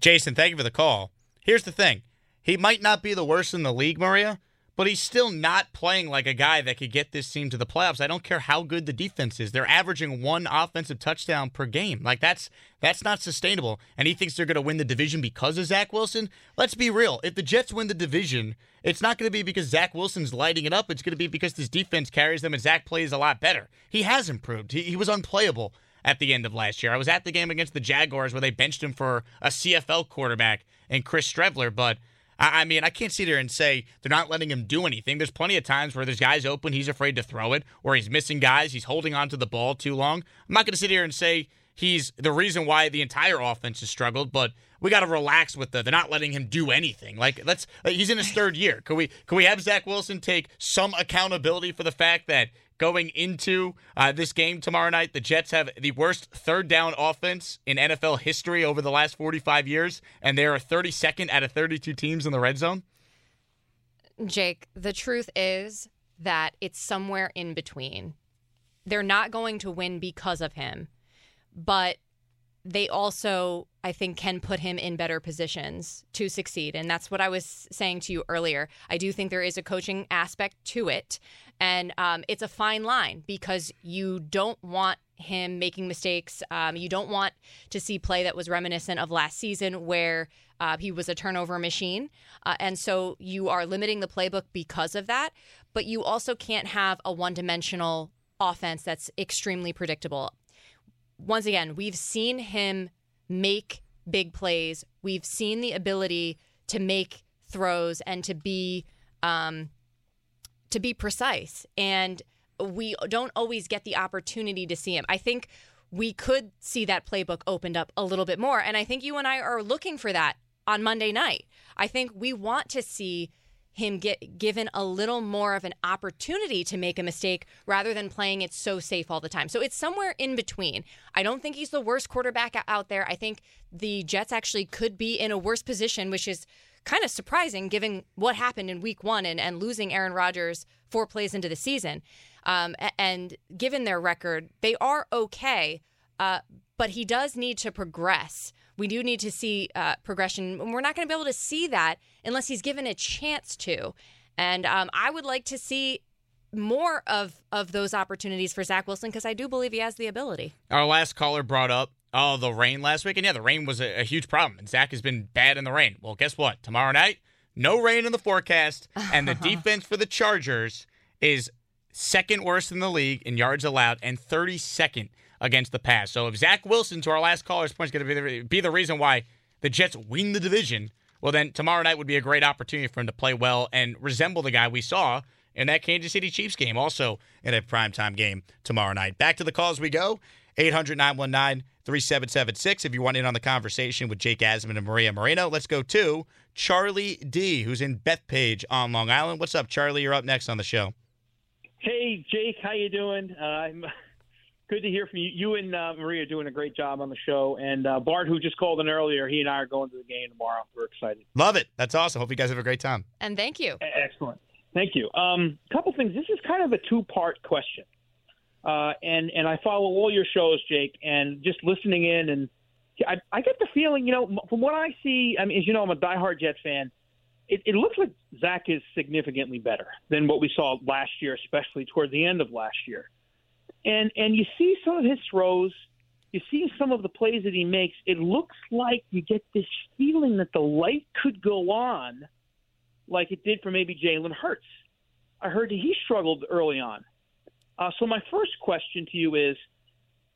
Jason, thank you for the call. Here's the thing he might not be the worst in the league, Maria, but he's still not playing like a guy that could get this team to the playoffs. I don't care how good the defense is. They're averaging one offensive touchdown per game. Like that's that's not sustainable. And he thinks they're going to win the division because of Zach Wilson. Let's be real. If the Jets win the division, it's not going to be because Zach Wilson's lighting it up. It's going to be because this defense carries them and Zach plays a lot better. He has improved. He, he was unplayable at the end of last year. I was at the game against the Jaguars where they benched him for a CFL quarterback and Chris Streveler, but I, mean, I can't sit here and say they're not letting him do anything. There's plenty of times where there's guys open, he's afraid to throw it, or he's missing guys, he's holding on to the ball too long. I'm not going to sit here and say he's the reason why the entire offense has struggled, but we got to relax with the they're not letting him do anything. Like let's uh, he's in his third year. Can we can we have Zach Wilson take some accountability for the fact that going into uh, this game tomorrow night. The Jets have the worst third down offense in NFL history over the last 45 years, and they are 32nd out of 32 teams in the red zone.
Jake, the truth is that it's somewhere in between. They're not going to win because of him, but they also, I think, can put him in better positions to succeed. And that's what I was saying to you earlier. I do think there is a coaching aspect to it. And um, it's a fine line because you don't want him making mistakes. Um, you don't want to see play that was reminiscent of last season where uh, he was a turnover machine. Uh, and so you are limiting the playbook because of that. But you also can't have a one dimensional offense that's extremely predictable. Once again, we've seen him make big plays, we've seen the ability to make throws and to be. Um, to be precise. And we don't always get the opportunity to see him. I think we could see that playbook opened up a little bit more. And I think you and I are looking for that on Monday night. I think we want to see him get given a little more of an opportunity to make a mistake rather than playing it so safe all the time. So it's somewhere in between. I don't think he's the worst quarterback out there. I think the Jets actually could be in a worse position, which is kind of surprising given what happened in week one and, and losing Aaron Rodgers four plays into the season. Um, and given their record, they are okay, uh, but he does need to progress. We do need to see uh, progression. And we're not going to be able to see that unless he's given a chance to. And um, I would like to see more of of those opportunities for Zach Wilson because I do believe he has the ability.
Our last caller brought up oh the rain last week, and yeah, the rain was a, a huge problem, and Zach has been bad in the rain. Well, guess what? Tomorrow night, no rain in the forecast, and the [LAUGHS] defense for the Chargers is second worst in the league in yards allowed and 32nd against the pass. So if Zach Wilson, to our last caller's point, is going to be the, be the reason why the Jets win the division, well, then tomorrow night would be a great opportunity for him to play well and resemble the guy we saw in that Kansas City Chiefs game, also in a primetime game tomorrow night. Back to the calls we go 800 919 3776. If you want in on the conversation with Jake Asman and Maria Moreno, let's go to Charlie D, who's in Bethpage on Long Island. What's up, Charlie? You're up next on the show.
Hey, Jake, how you doing? Uh, I'm good to hear from you. You and uh, Maria are doing a great job on the show, and uh, Bart, who just called in earlier, he and I are going to the game tomorrow. We're excited.
Love it. That's awesome. Hope you guys have a great time.
And thank you.
Excellent. Thank you. A um, couple things. This is kind of a two-part question, uh, and and I follow all your shows, Jake, and just listening in, and I, I get the feeling, you know, from what I see. I mean, as you know, I'm a diehard Jets fan. It, it looks like Zach is significantly better than what we saw last year, especially toward the end of last year. And and you see some of his throws, you see some of the plays that he makes. It looks like you get this feeling that the light could go on like it did for maybe Jalen Hurts. I heard that he struggled early on. Uh, so my first question to you is,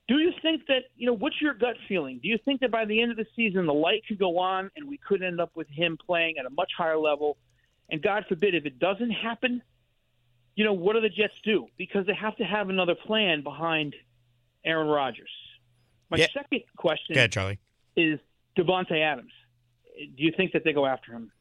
do you think that you know what's your gut feeling? Do you think that by the end of the season the light could go on and we could end up with him playing at a much higher level? And God forbid if it doesn't happen, you know, what do the Jets do? Because they have to have another plan behind Aaron Rodgers. My
Yeah.
second question
ahead, Charlie.
is Davante Adams. Do you think that they go after him?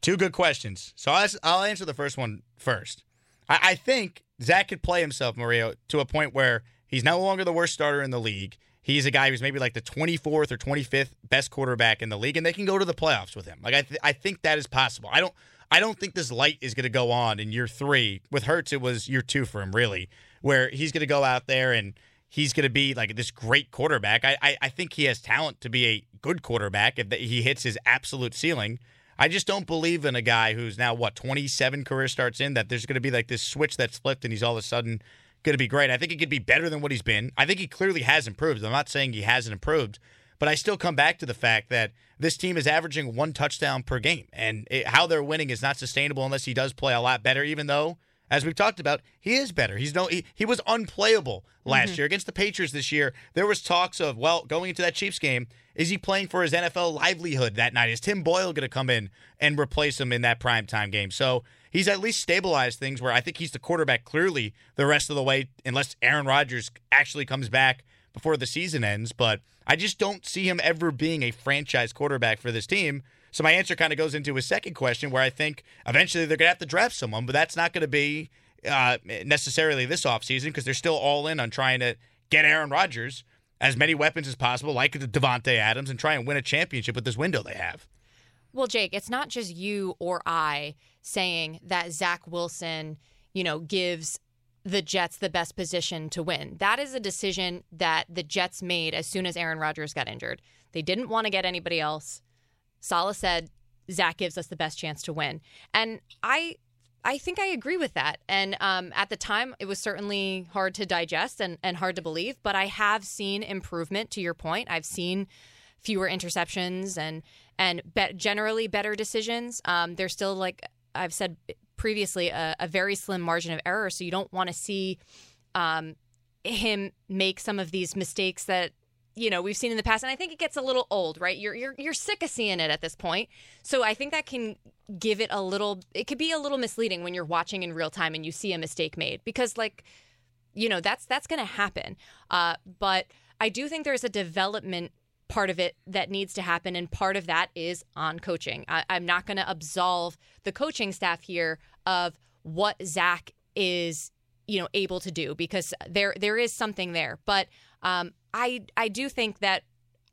Two good questions. So I'll answer the first one first. I, I think Zach could play himself, Mario, to a point where he's no longer the worst starter in the league. He's a guy who's maybe like the 24th or 25th best quarterback in the league, and they can go to the playoffs with him. Like I, th- I think that is possible. I don't, I don't think this light is going to go on in year three. With Hurts, it was year two for him, really, where he's going to go out there and he's going to be like this great quarterback. I, I, I think he has talent to be a good quarterback if he hits his absolute ceiling. I just don't believe in a guy who's now what 27 career starts in that there's going to be like this switch that's flipped and he's all of a sudden going to be great. I think he could be better than what he's been. I think he clearly has improved. I'm not saying he hasn't improved, but I still come back to the fact that this team is averaging one touchdown per game, and it, how they're winning is not sustainable unless he does play a lot better. Even though, as we've talked about, he is better. He's no he, he was unplayable last mm-hmm. year against the Patriots. This year, there was talks of well going into that Chiefs game. Is he playing for his NFL livelihood that night? Is Tim Boyle going to come in and replace him in that primetime game? So he's at least stabilized things where I think he's the quarterback clearly the rest of the way, unless Aaron Rodgers actually comes back before the season ends. But I just don't see him ever being a franchise quarterback for this team. So my answer kind of goes into his second question, where I think eventually they're going to have to draft someone, but that's not going to be uh, necessarily this offseason because they're still all in on trying to get Aaron Rodgers as many weapons as possible, like Davante Adams, and try and win a championship with this window they have.
Well, Jake, it's not just you or I saying that Zach Wilson, you know, gives the Jets the best position to win. That is a decision that the Jets made as soon as Aaron Rodgers got injured. They didn't want to get anybody else. Saleh said Zach gives us the best chance to win, and I. I think I agree with that. And um, at the time, it was certainly hard to digest and, and hard to believe, but I have seen improvement to your point. I've seen fewer interceptions and and be- generally better decisions. Um, there's still like I've said previously a, a, very slim margin of error, so you don't want to see um, him make some of these mistakes that you know we've seen in the past. And I think it gets a little old, right? You're you're you're sick of seeing it at this point. So I think that can give it a little. It could be a little misleading when you're watching in real time and you see a mistake made because like you know that's that's going to happen. Uh, but I do think there's a development part of it that needs to happen, and part of that is on coaching. I, am not going to absolve the coaching staff here of what Zach is, you know, able to do because there there is something there. But um, I I do think that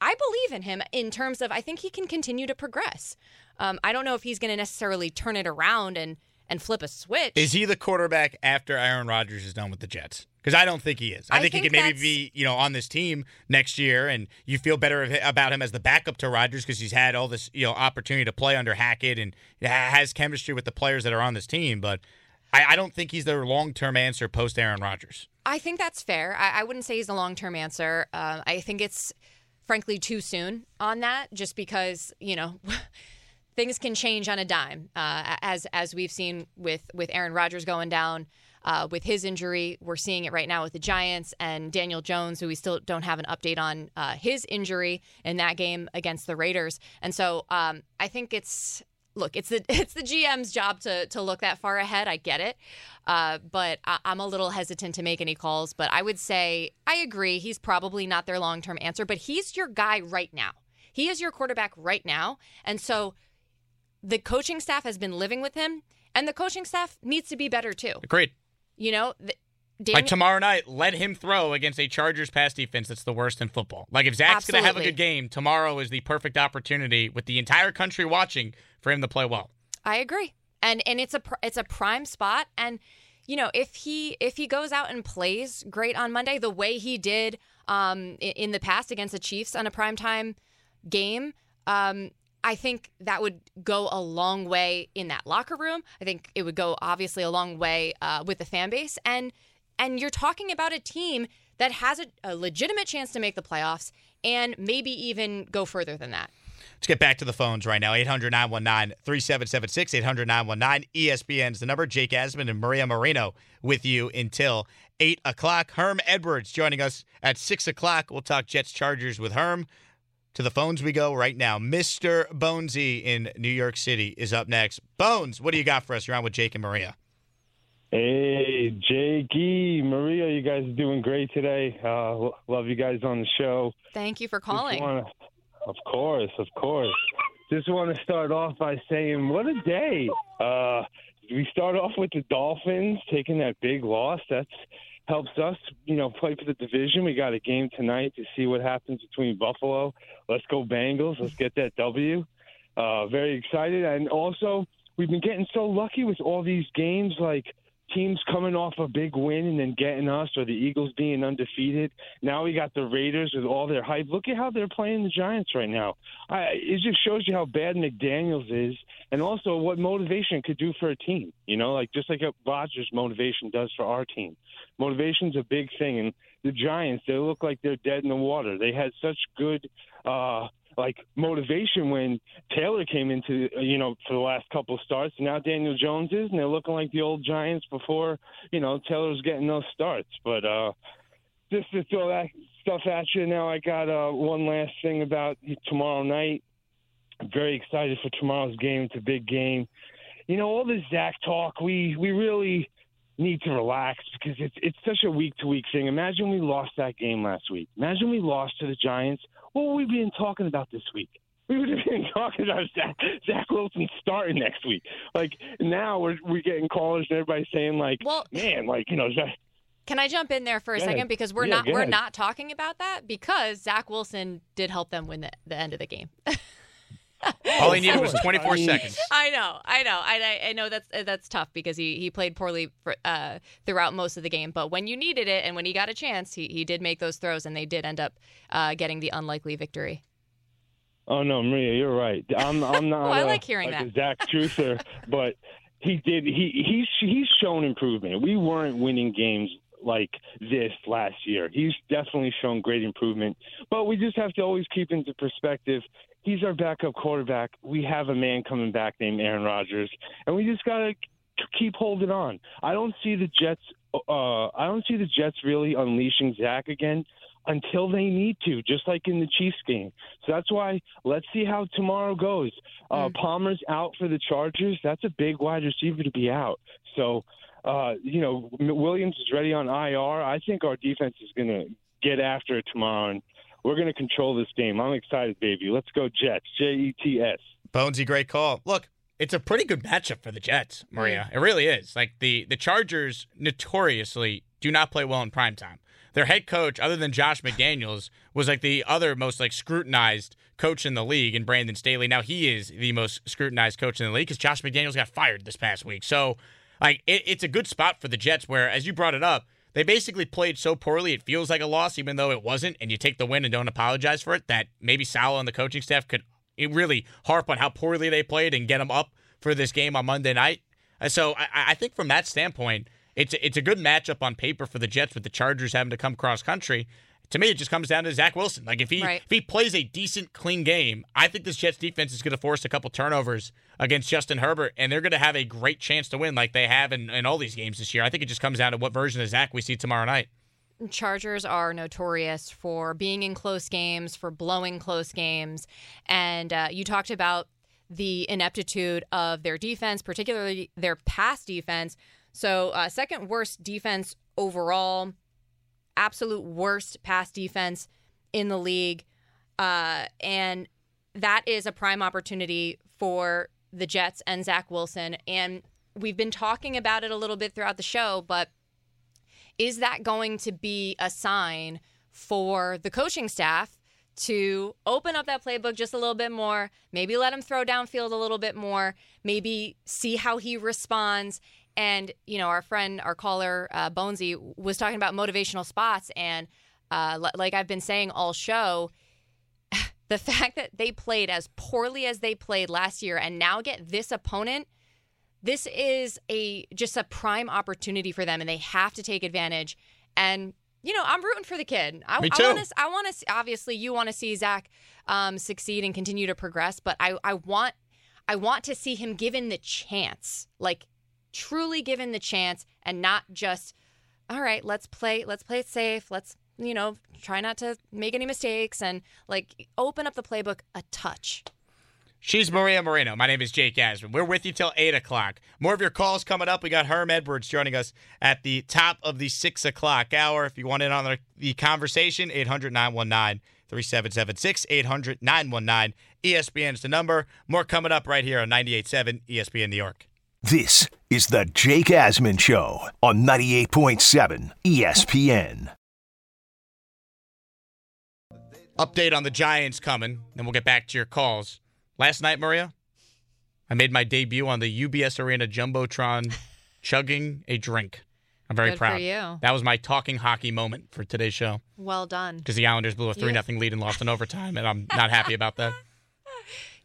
I believe in him in terms of I think he can continue to progress. Um, I don't know if he's going to necessarily turn it around and and flip a switch.
Is he the quarterback after Aaron Rodgers is done with the Jets? Because I don't think he is. I,
I
think,
think
he could maybe be, you know, on this team next year, and you feel better about him as the backup to Rodgers because he's had all this, you know, opportunity to play under Hackett and has chemistry with the players that are on this team. But I, I don't think he's their long term answer post Aaron Rodgers.
I think that's fair. I, I wouldn't say he's a long term answer. Um, I think it's frankly too soon on that, just because you know [LAUGHS] things can change on a dime, uh, as as we've seen with with Aaron Rodgers going down. Uh, with his injury, we're seeing it right now with the Giants and Daniel Jones, who we still don't have an update on uh, his injury in that game against the Raiders. And so um, I think it's look, it's the [LAUGHS] it's the GM's job to to look that far ahead. I get it, uh, but I, I'm a little hesitant to make any calls. But I would say I agree. He's probably not their long term answer, but he's your guy right now. He is your quarterback right now, and so the coaching staff has been living with him, and the coaching staff needs to be better too.
Agreed.
You know,
Like tomorrow night, let him throw against a Chargers pass defense that's the worst in football. Like if Zach's going to have a good game, tomorrow is the perfect opportunity with the entire country watching for him to play well.
I agree, and and it's a pr- it's a prime spot, and you know if he if he goes out and plays great on Monday the way he did um, in the past against the Chiefs on a primetime game. Um, I think that would go a long way in that locker room. I think it would go obviously a long way uh, with the fan base, and and you're talking about a team that has a, a legitimate chance to make the playoffs and maybe even go further than that.
Let's get back to the phones right now. 800 919 3776, 800 919 ESPN's the number. Jake Asman and Maria Moreno with you until 8 o'clock. Herm Edwards joining us at 6 o'clock. We'll talk Jets Chargers with Herm. To the phones we go right now. Mr. Bonesy in New York City is up next. Bones, what do you got for us? You're on with Jake and Maria.
Hey, Jakey, Maria, you guys are doing great today. Uh, love you guys on the show.
Thank you for calling.
wanna- of course, of course. Just want to start off by saying, what a day. Uh, we start off with the Dolphins taking that big loss. That's helps us, you know, play for the division. We got a game tonight to see what happens between Buffalo. Let's go Bengals. Let's get that W. Uh, very excited. And also, we've been getting so lucky with all these games, like teams coming off a big win and then getting us, or the Eagles being undefeated. Now we got the Raiders with all their hype. Look at how they're playing the Giants right now. I, it just shows you how bad McDaniels is, and also what motivation could do for a team. You know, like just like Rodgers' motivation does for our team. Motivation's a big thing, and the Giants they look like they're dead in the water. They had such good. uh like motivation when Taylor came into you know for the last couple starts. Now Daniel Jones is, and they're looking like the old Giants before you know Taylor's getting those starts. But uh just to throw that stuff at you, now I got uh one last thing about tomorrow night. I'm very excited for tomorrow's game. It's a big game. You know all this Zach talk. We we really need to relax because it's it's such a week to week thing. Imagine we lost that game last week. Imagine we lost to the Giants. What would we been talking about this week? We would have been [LAUGHS] talking about Zach, Zach Wilson starting next week. Like now we're we're getting callers and everybody's saying like,
Well-
man, like you know, Zach,
Can I jump in there for a second because we're
Yeah,
not we're not talking about that because Zach Wilson did help them win the, the end of the game. [LAUGHS] [LAUGHS]
All he needed was 24 seconds.
I know, I know, I, I- I know that's uh, that's tough because he, he played poorly for, uh, throughout most of the game. But when you needed it and when he got a chance, he, he did make those throws and they did end up uh, getting the unlikely victory.
Oh no, Maria, you're right. I'm I'm not. [LAUGHS]
Oh, I
a-
like hearing
a Zach truther, but he did. He he's he's shown improvement. We weren't winning games like this last year. He's definitely shown great improvement. But we just have to always keep into perspective. He's our backup quarterback. We have a man coming back named Aaron Rodgers, and we just gotta keep holding on. I don't see the Jets. Uh, I don't see the Jets really unleashing Zach again until they need to, just like in the Chiefs game. So that's why let's see how tomorrow goes. Uh, Palmer's out for the Chargers. That's a big wide receiver to be out. So, uh, you know, M- Williams is ready on IR. I think our defense is going to get after it tomorrow, and we're going to control this game. I'm excited, baby. Let's go Jets. J E T S.
Bonesy, great call. Look, it's a pretty good matchup for the Jets, Maria. It really is. Like the the Chargers notoriously do not play well in prime time. Their head coach, other than Josh McDaniels, was like the other most like scrutinized coach in the league, and Brandon Staley. Now he is the most scrutinized coach in the league because Josh McDaniels got fired this past week. So, like, it, it's a good spot for the Jets. Where, as you brought it up, they basically played so poorly it feels like a loss, even though it wasn't. And you take the win and don't apologize for it. That maybe Sal and the coaching staff could really harp on how poorly they played and get them up for this game on Monday night. Uh, So I, I think from that standpoint, it's it's a good matchup on paper for the Jets with the Chargers having to come cross country. To me, it just comes down to Zach Wilson. Like if he
Right.
if he plays a decent, clean game, I think this Jets defense is going to force a couple turnovers against Justin Herbert, and they're going to have a great chance to win, like they have in, in all these games this year. I think it just comes down to what version of Zach we see tomorrow night.
Chargers are notorious for being in close games, for blowing close games. And uh, you talked about the ineptitude of their defense, particularly their pass defense. So, uh, second worst defense overall, absolute worst pass defense in the league. Uh, and that is a prime opportunity for the Jets and Zach Wilson. And we've been talking about it a little bit throughout the show, but is that going to be a sign for the coaching staff to open up that playbook just a little bit more, maybe let him throw downfield a little bit more, maybe see how he responds? And, you know, our friend, our caller, uh, Bonesy, was talking about motivational spots. And uh, li- like I've been saying all show, [LAUGHS] the fact that they played as poorly as they played last year and now get this opponent this is a just a prime opportunity for them and they have to take advantage and you know i'm rooting for the kid i,
Me
I
too.
want to i want to obviously you want to see zach um, succeed and continue to progress but i i want i want to see him given the chance like truly given the chance and not just all right let's play let's play it safe let's you know try not to make any mistakes and like open up the playbook a touch
She's Maria Moreno. My name is Jake Asman. We're with you till 8 o'clock. More of your calls coming up. We got Herm Edwards joining us at the top of the 6 o'clock hour. If you want in on the, the conversation, 800 919 3776. 800 919 ESPN is the number. More coming up right here on 98.7 ESPN New York.
This is the Jake Asman Show on 98.7 ESPN.
Update on the Giants coming, then we'll get back to your calls. Last night, Maria, I made my debut on the UBS Arena Jumbotron [LAUGHS] chugging a drink. I'm very
Good
proud.
for you.
That was my talking hockey moment for today's show
Well done.
because the Islanders blew a 3
Yeah.
0 lead and lost in overtime, and I'm not happy about that. [LAUGHS]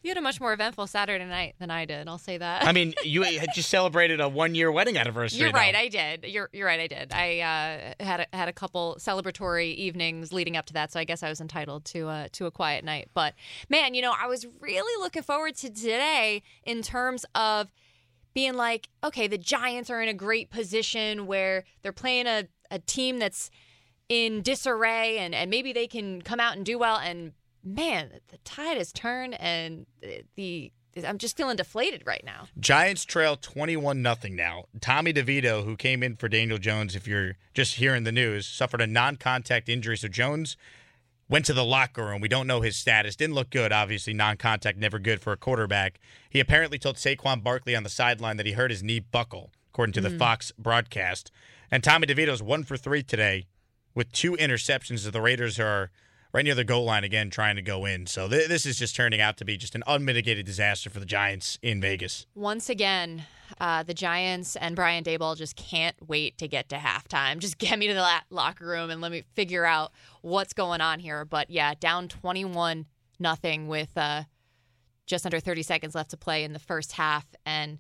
You had a much more eventful Saturday night than I did. I'll say that.
I mean, you had just celebrated a one year wedding anniversary.
You're right. I did. You're you're right. I did. I uh, had a, had a couple celebratory evenings leading up to that, so I guess I was entitled to uh, to a quiet night. But man, you know, I was really looking forward to today in terms of being like, okay, the Giants are in a great position where they're playing a, a team that's in disarray, and and maybe they can come out and do well. And man, the tide has turned, and the I'm just feeling deflated right now.
Giants trail 21 nothing now. Tommy DeVito, who came in for Daniel Jones, if you're just hearing the news, suffered a non contact injury. So Jones went to the locker room. We don't know his status. Didn't look good, obviously. Non contact, never good for a quarterback. He apparently told Saquon Barkley on the sideline that he hurt his knee buckle, according to the mm. Fox broadcast. And Tommy DeVito's one for three today with two interceptions the Raiders are right near the goal line again trying to go in. So th- this is just turning out to be just an unmitigated disaster for the Giants in Vegas.
Once again, uh, the Giants and Brian Daboll just can't wait to get to halftime. Just [LAUGHS] get me to the la- locker room and let me figure out what's going on here. But yeah, down 21 nothing with uh, just under 30 seconds left to play in the first half. And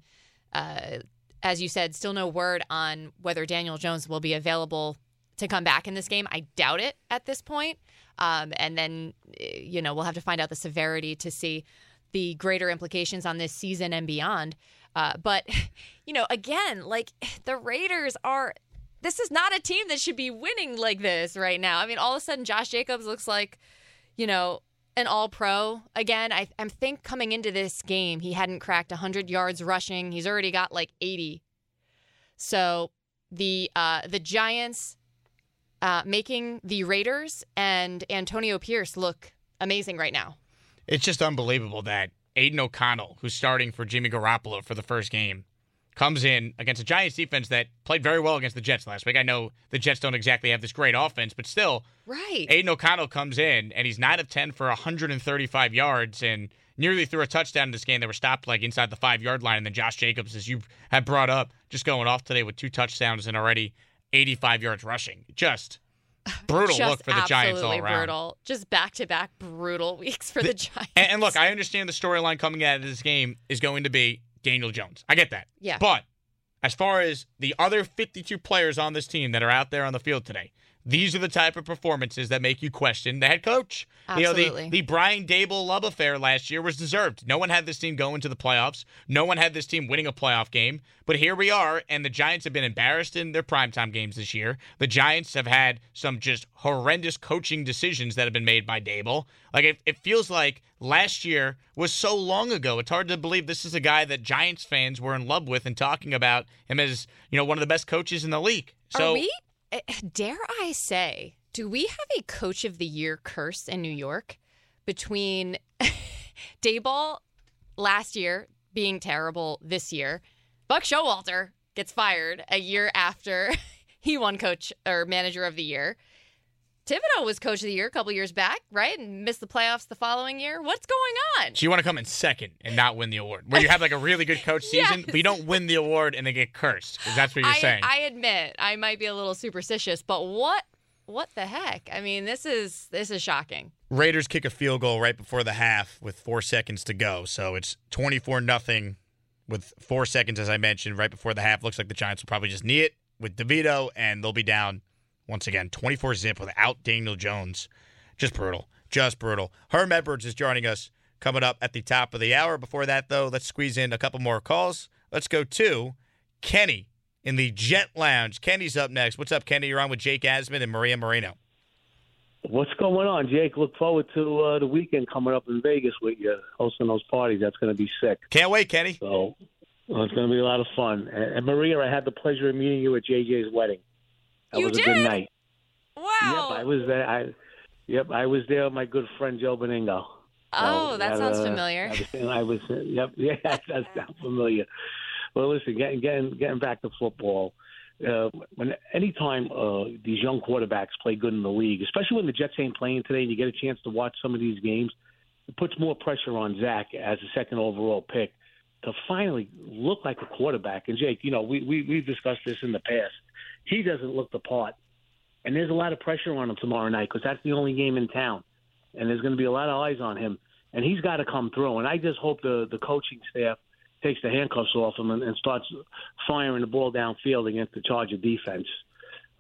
uh, as you said, still no word on whether Daniel Jones will be available to come back in this game. I doubt it at this point. Um, and then, eh, you know, we'll have to find out the severity to see the greater implications on this season and beyond. Uh, but, [LAUGHS] you know, again, like [SIGHS] the Raiders are. This is not a team that should be winning like this right now. I mean, all of a sudden, Josh Jacobs looks like, you know, an all pro. Again, I, I think coming into this game, he hadn't cracked 100 yards rushing. He's already got like 80. So the uh, the Giants uh, making the Raiders and Antonio Pierce look amazing right now.
It's just unbelievable that Aidan O'Connell, who's starting for Jimmy Garoppolo for the first game, comes in against a Giants defense that played very well against the Jets last week. I know the Jets don't exactly have this great offense, but still,
Right.
Aidan O'Connell comes in and he's 9 of 10 for 135 yards and nearly threw a touchdown in this game. They were stopped like inside the five yard line. And then Josh Jacobs, as you had brought up, just going off today with two touchdowns and already 85 yards rushing. Just [LAUGHS] brutal
Just
look for the Giants all around.
brutal. Just back to back brutal [LAUGHS] weeks for the, Giants.
And, and look, I understand the storyline coming out of this game is going to be Daniel Jones. I get that.
Yeah.
But as far as the other 52 players on this team that are out there on the field today, these are the type of performances that make you question the head coach. You know,
Absolutely.
the, the Brian Daboll love affair last year was deserved. No one had this team going to the playoffs. No one had this team winning a playoff game. But here we are, and the Giants have been embarrassed in their primetime games this year. The Giants have had some just horrendous coaching decisions that have been made by Dable. Like, it, it feels like last year was so long ago. It's hard to believe this is a guy that Giants fans were in love with and talking about him as, you know, one of the best coaches in the league. So,
Are we, Eh, dare I say, do we have a coach of the year curse in New York between [LAUGHS] Daboll last year being terrible this year? Buck Showalter gets fired a year after [LAUGHS] he won coach or manager of the year. Thibodeau was coach of the year a couple years back, right? And missed the playoffs the following year. What's going on?
So you want to come in second and not win the award, where you have like a really good coach [LAUGHS] season, but you don't win the award and they get cursed. That's what you're
I,
saying.
I admit I might be a little superstitious, but what what the heck? I mean, this is this is shocking.
Raiders kick a field goal right before the half with four seconds to go, so it's twenty four nothing with four seconds, as I mentioned, right before the half. Looks like the Giants will probably just knee it with DeVito, and they'll be down once again, twenty four zip without Daniel Jones. Just brutal, just brutal. Herm Edwards is joining us coming up at the top of the hour. Before that, though, let's squeeze in a couple more calls. Let's go to Kenny in the Jet Lounge. Kenny's up next. What's up, Kenny? You're on with Jake Asman and Maria Moreno.
What's going on, Jake? Look forward to uh, the weekend coming up in Vegas with you hosting those parties. That's going to be sick.
Can't wait, Kenny.
So well, it's going to be a lot of fun. And, and Maria, I had the pleasure of meeting you at JJ's wedding. That
You
was a
did?
good night.
Wow.
Yep, I was there. I, yep, I was there with my good friend Joe Benigno.
oh,
So,
that sounds
uh,
familiar.
I was, I was yep, [LAUGHS] yeah, that [LAUGHS] sounds familiar. Well, listen, getting getting getting back to football. Uh, when anytime uh, these young quarterbacks play good in the league, especially when the Jets ain't playing today, and you get a chance to watch some of these games, it puts more pressure on Zach as a second overall pick to finally look like a quarterback. And Jake, you know, we, we we've discussed this in the past. He doesn't look the part, and there's a lot of pressure on him tomorrow night because that's the only game in town, and there's going to be a lot of eyes on him, and he's got to come through. And I just hope the the coaching staff takes the handcuffs off him and, and starts firing the ball downfield against the Charger defense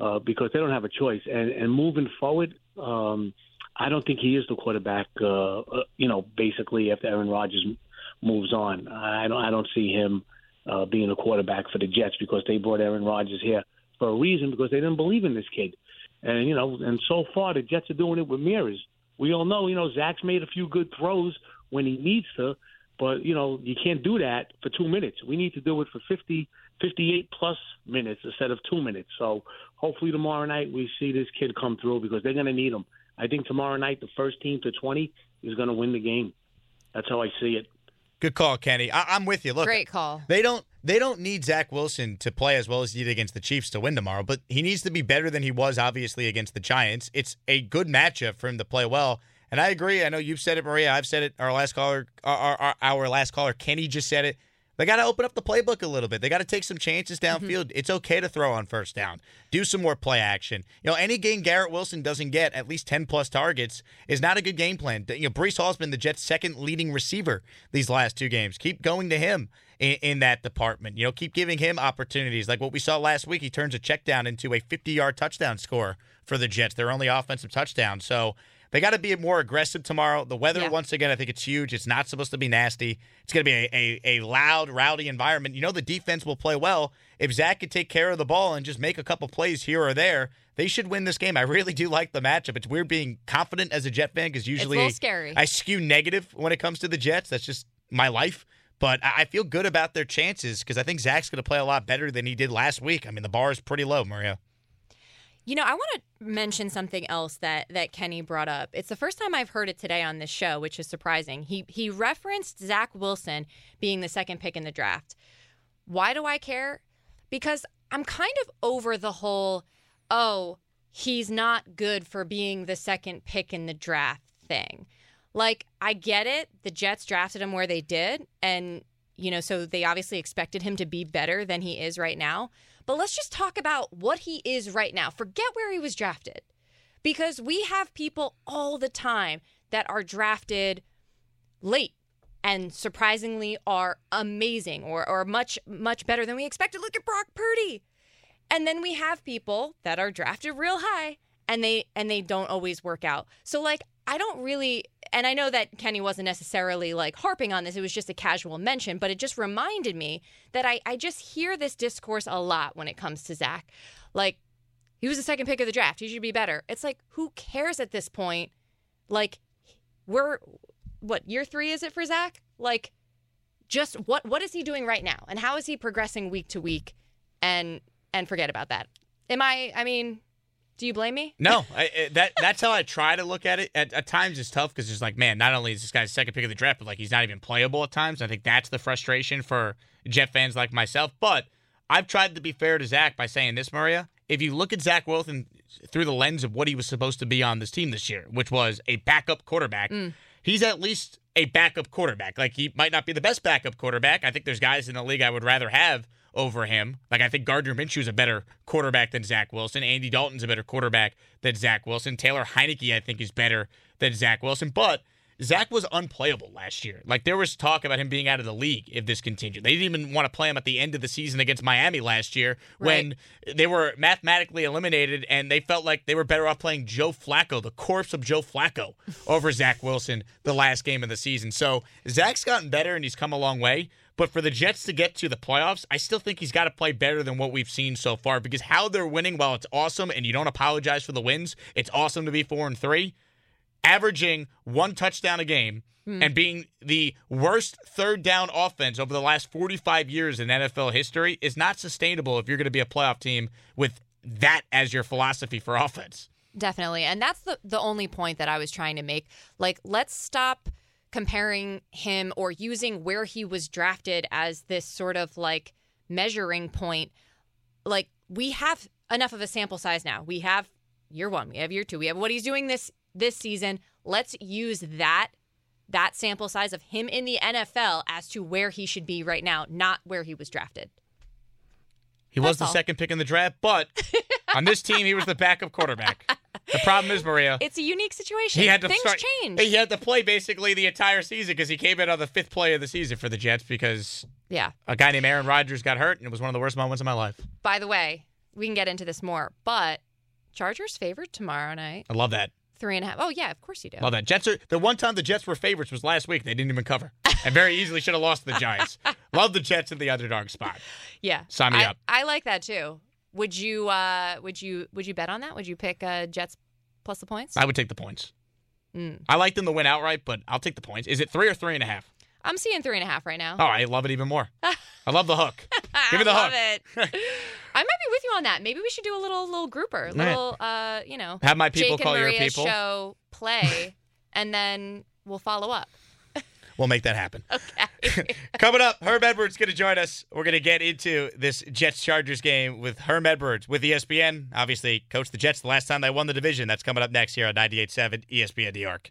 uh, because they don't have a choice. And, and moving forward, um, I don't think he is the quarterback. Uh, uh, you know, basically after Aaron Rodgers moves on, I don't I don't see him uh, being a quarterback for the Jets because they brought Aaron Rodgers here for a reason because they didn't believe in this kid. And you know, and so far the Jets are doing it with mirrors. We all know, you know, Zach's made a few good throws when he needs to, but you know, you can't do that for two minutes. We need to do it for 50, 58 plus minutes instead of two minutes. So hopefully tomorrow night we see this kid come through because they're going to need him. I think tomorrow night the first team to twenty is going to win the game. That's how I see it.
Good call, Kenny. I- I'm with you. Look,
Great call.
They don't they don't need Zach Wilson to play as well as he did against the Chiefs to win tomorrow, but he needs to be better than he was obviously against the Giants. It's a good matchup for him to play well. And I agree. I know you've said it, Maria. I've said it. Our last caller, our, our, our last caller, Kenny just said it. They got to open up the playbook a little bit. They got to take some chances mm-hmm. downfield. It's okay to throw on first down. Do some more play action. You know, any game Garrett Wilson doesn't get at least 10 plus targets is not a good game plan. You know, Breece Hall's been the Jets' second leading receiver these last two games. Keep going to him in, in that department. You know, keep giving him opportunities. Like what we saw last week, he turns a check down into a 50 yard touchdown score for the Jets, their only offensive touchdown. So they got to be more aggressive tomorrow. The weather,
Yeah.
once again, I think it's huge. It's not supposed to be nasty. It's going to be a, a, a loud, rowdy environment. You know, the defense will play well. If Zach could take care of the ball and just make a couple plays here or there, they should win this game. I really do like the matchup. It's weird being confident as a Jet fan because usually
little scary.
I skew negative when it comes to the Jets. That's just my life. But I I feel good about their chances because I think Zach's going to play a lot better than he did last week. I mean, the bar is pretty low, Maria.
You know, I want to mention something else that that Kenny brought up. It's the first time I've heard it today on this show, which is surprising. He he referenced Zach Wilson being the second pick in the draft. Why do I care? Because I'm kind of over the whole oh, he's not good for being the second pick in the draft thing. Like, I get it. The Jets drafted him where they did, and you know, so they obviously expected him to be better than he is right now. But let's just talk about what he is right now. Forget where he was drafted. Because we have people all the time that are drafted late and surprisingly are amazing or, or much, much better than we expected. Look at Brock Purdy. And then we have people that are drafted real high and they and they don't always work out. So like I don't really and I know that Kenny wasn't necessarily like harping on this. It was just a casual mention, but it just reminded me that I, I just hear this discourse a lot when it comes to Zach. Like, he was the second pick of the draft. He should be better. It's like, who cares at this point? Like, we're what year three is it for Zach? Like, just what what is he doing right now, and how is he progressing week to week? And and forget about that. Am I? I mean, do you blame me?
No, [LAUGHS] I, that that's how I try to look at it. At, at times, it's tough because it's like, man, not only is this guy's second pick of the draft, but like he's not even playable at times. I think that's the frustration for Jet fans like myself. But I've tried to be fair to Zach by saying this, Maria. If you look at Zach Wilson through the lens of what he was supposed to be on this team this year, which was a backup quarterback, mm. he's at least a backup quarterback. Like he might not be the best backup quarterback. I think there's guys in the league I would rather have over him. Like I think Gardner Minshew is a better quarterback than Zach Wilson. Andy Dalton's a better quarterback than Zach Wilson. Taylor Heinicke, I think, is better than Zach Wilson. But Zach was unplayable last year. Like there was talk about him being out of the league if this continued. They didn't even want to play him at the end of the season against Miami last year when they were mathematically eliminated and they felt like they were better off playing Joe Flacco, the corpse of Joe Flacco, over Zach Wilson the last game of the season. So Zach's gotten better and he's come a long way. But for the Jets to get to the playoffs, I still think he's got to play better than what we've seen so far because how they're winning, while it's awesome and you don't apologize for the wins, it's awesome to be four and three. Averaging one touchdown a game hmm. and being the worst third down offense over the last 45 years in NFL history is not sustainable if you're going to be a playoff team with that as your philosophy for [LAUGHS] offense.
Definitely. And that's the the only point that I was trying to make. Like let's stop comparing him or using where he was drafted as this sort of like measuring point. Like we have enough of a sample size now. We have year 1, we have year 2, we have what he's doing this this season. Let's use that that sample size of him in the NFL as to where he should be right now, not where he was drafted.
He was the
all.
second pick in the draft, but [LAUGHS] on this team, he was the backup quarterback. The problem is, Maria, [LAUGHS]
It's a unique situation.
he had to
Things
start.
change.
He had to play basically the entire season because he came in on the fifth play of the season for the Jets because
yeah.
a guy named Aaron Rodgers got hurt, and it was one of the worst moments of my life.
By the way, we can get into this more, but Chargers favored tomorrow night.
I love that.
Three and a half. Oh yeah, of course you do.
Love that. Jets are the one time the Jets were favorites was last week. They didn't even cover, and very easily should have lost to the Giants. [LAUGHS] love the Jets in the underdog spot.
Yeah,
Sign me
I,
up.
I like that too. Would you? uh Would you? Would you bet on that? Would you pick uh Jets plus the points?
I would take the points.
Mm.
I like them to win outright, but I'll take the points. Is it three or three and a half?
I'm seeing three and a half right now.
Oh, I love it even more. [LAUGHS] I love the hook. [LAUGHS] Give me the hook.
I love it. [LAUGHS] I might be with you on that. Maybe we should do a little little grouper, little uh, you know,
Have my people
Jake
call
and
your people.
show play, and then we'll follow up.
We'll make that happen.
Okay. [LAUGHS]
Coming up, Herm Edwards going to join us. We're going to get into this Jets Chargers game with Herm Edwards with ESPN. Obviously, coached the Jets the last time they won the division. That's coming up next here on 98.7 ESPN New York.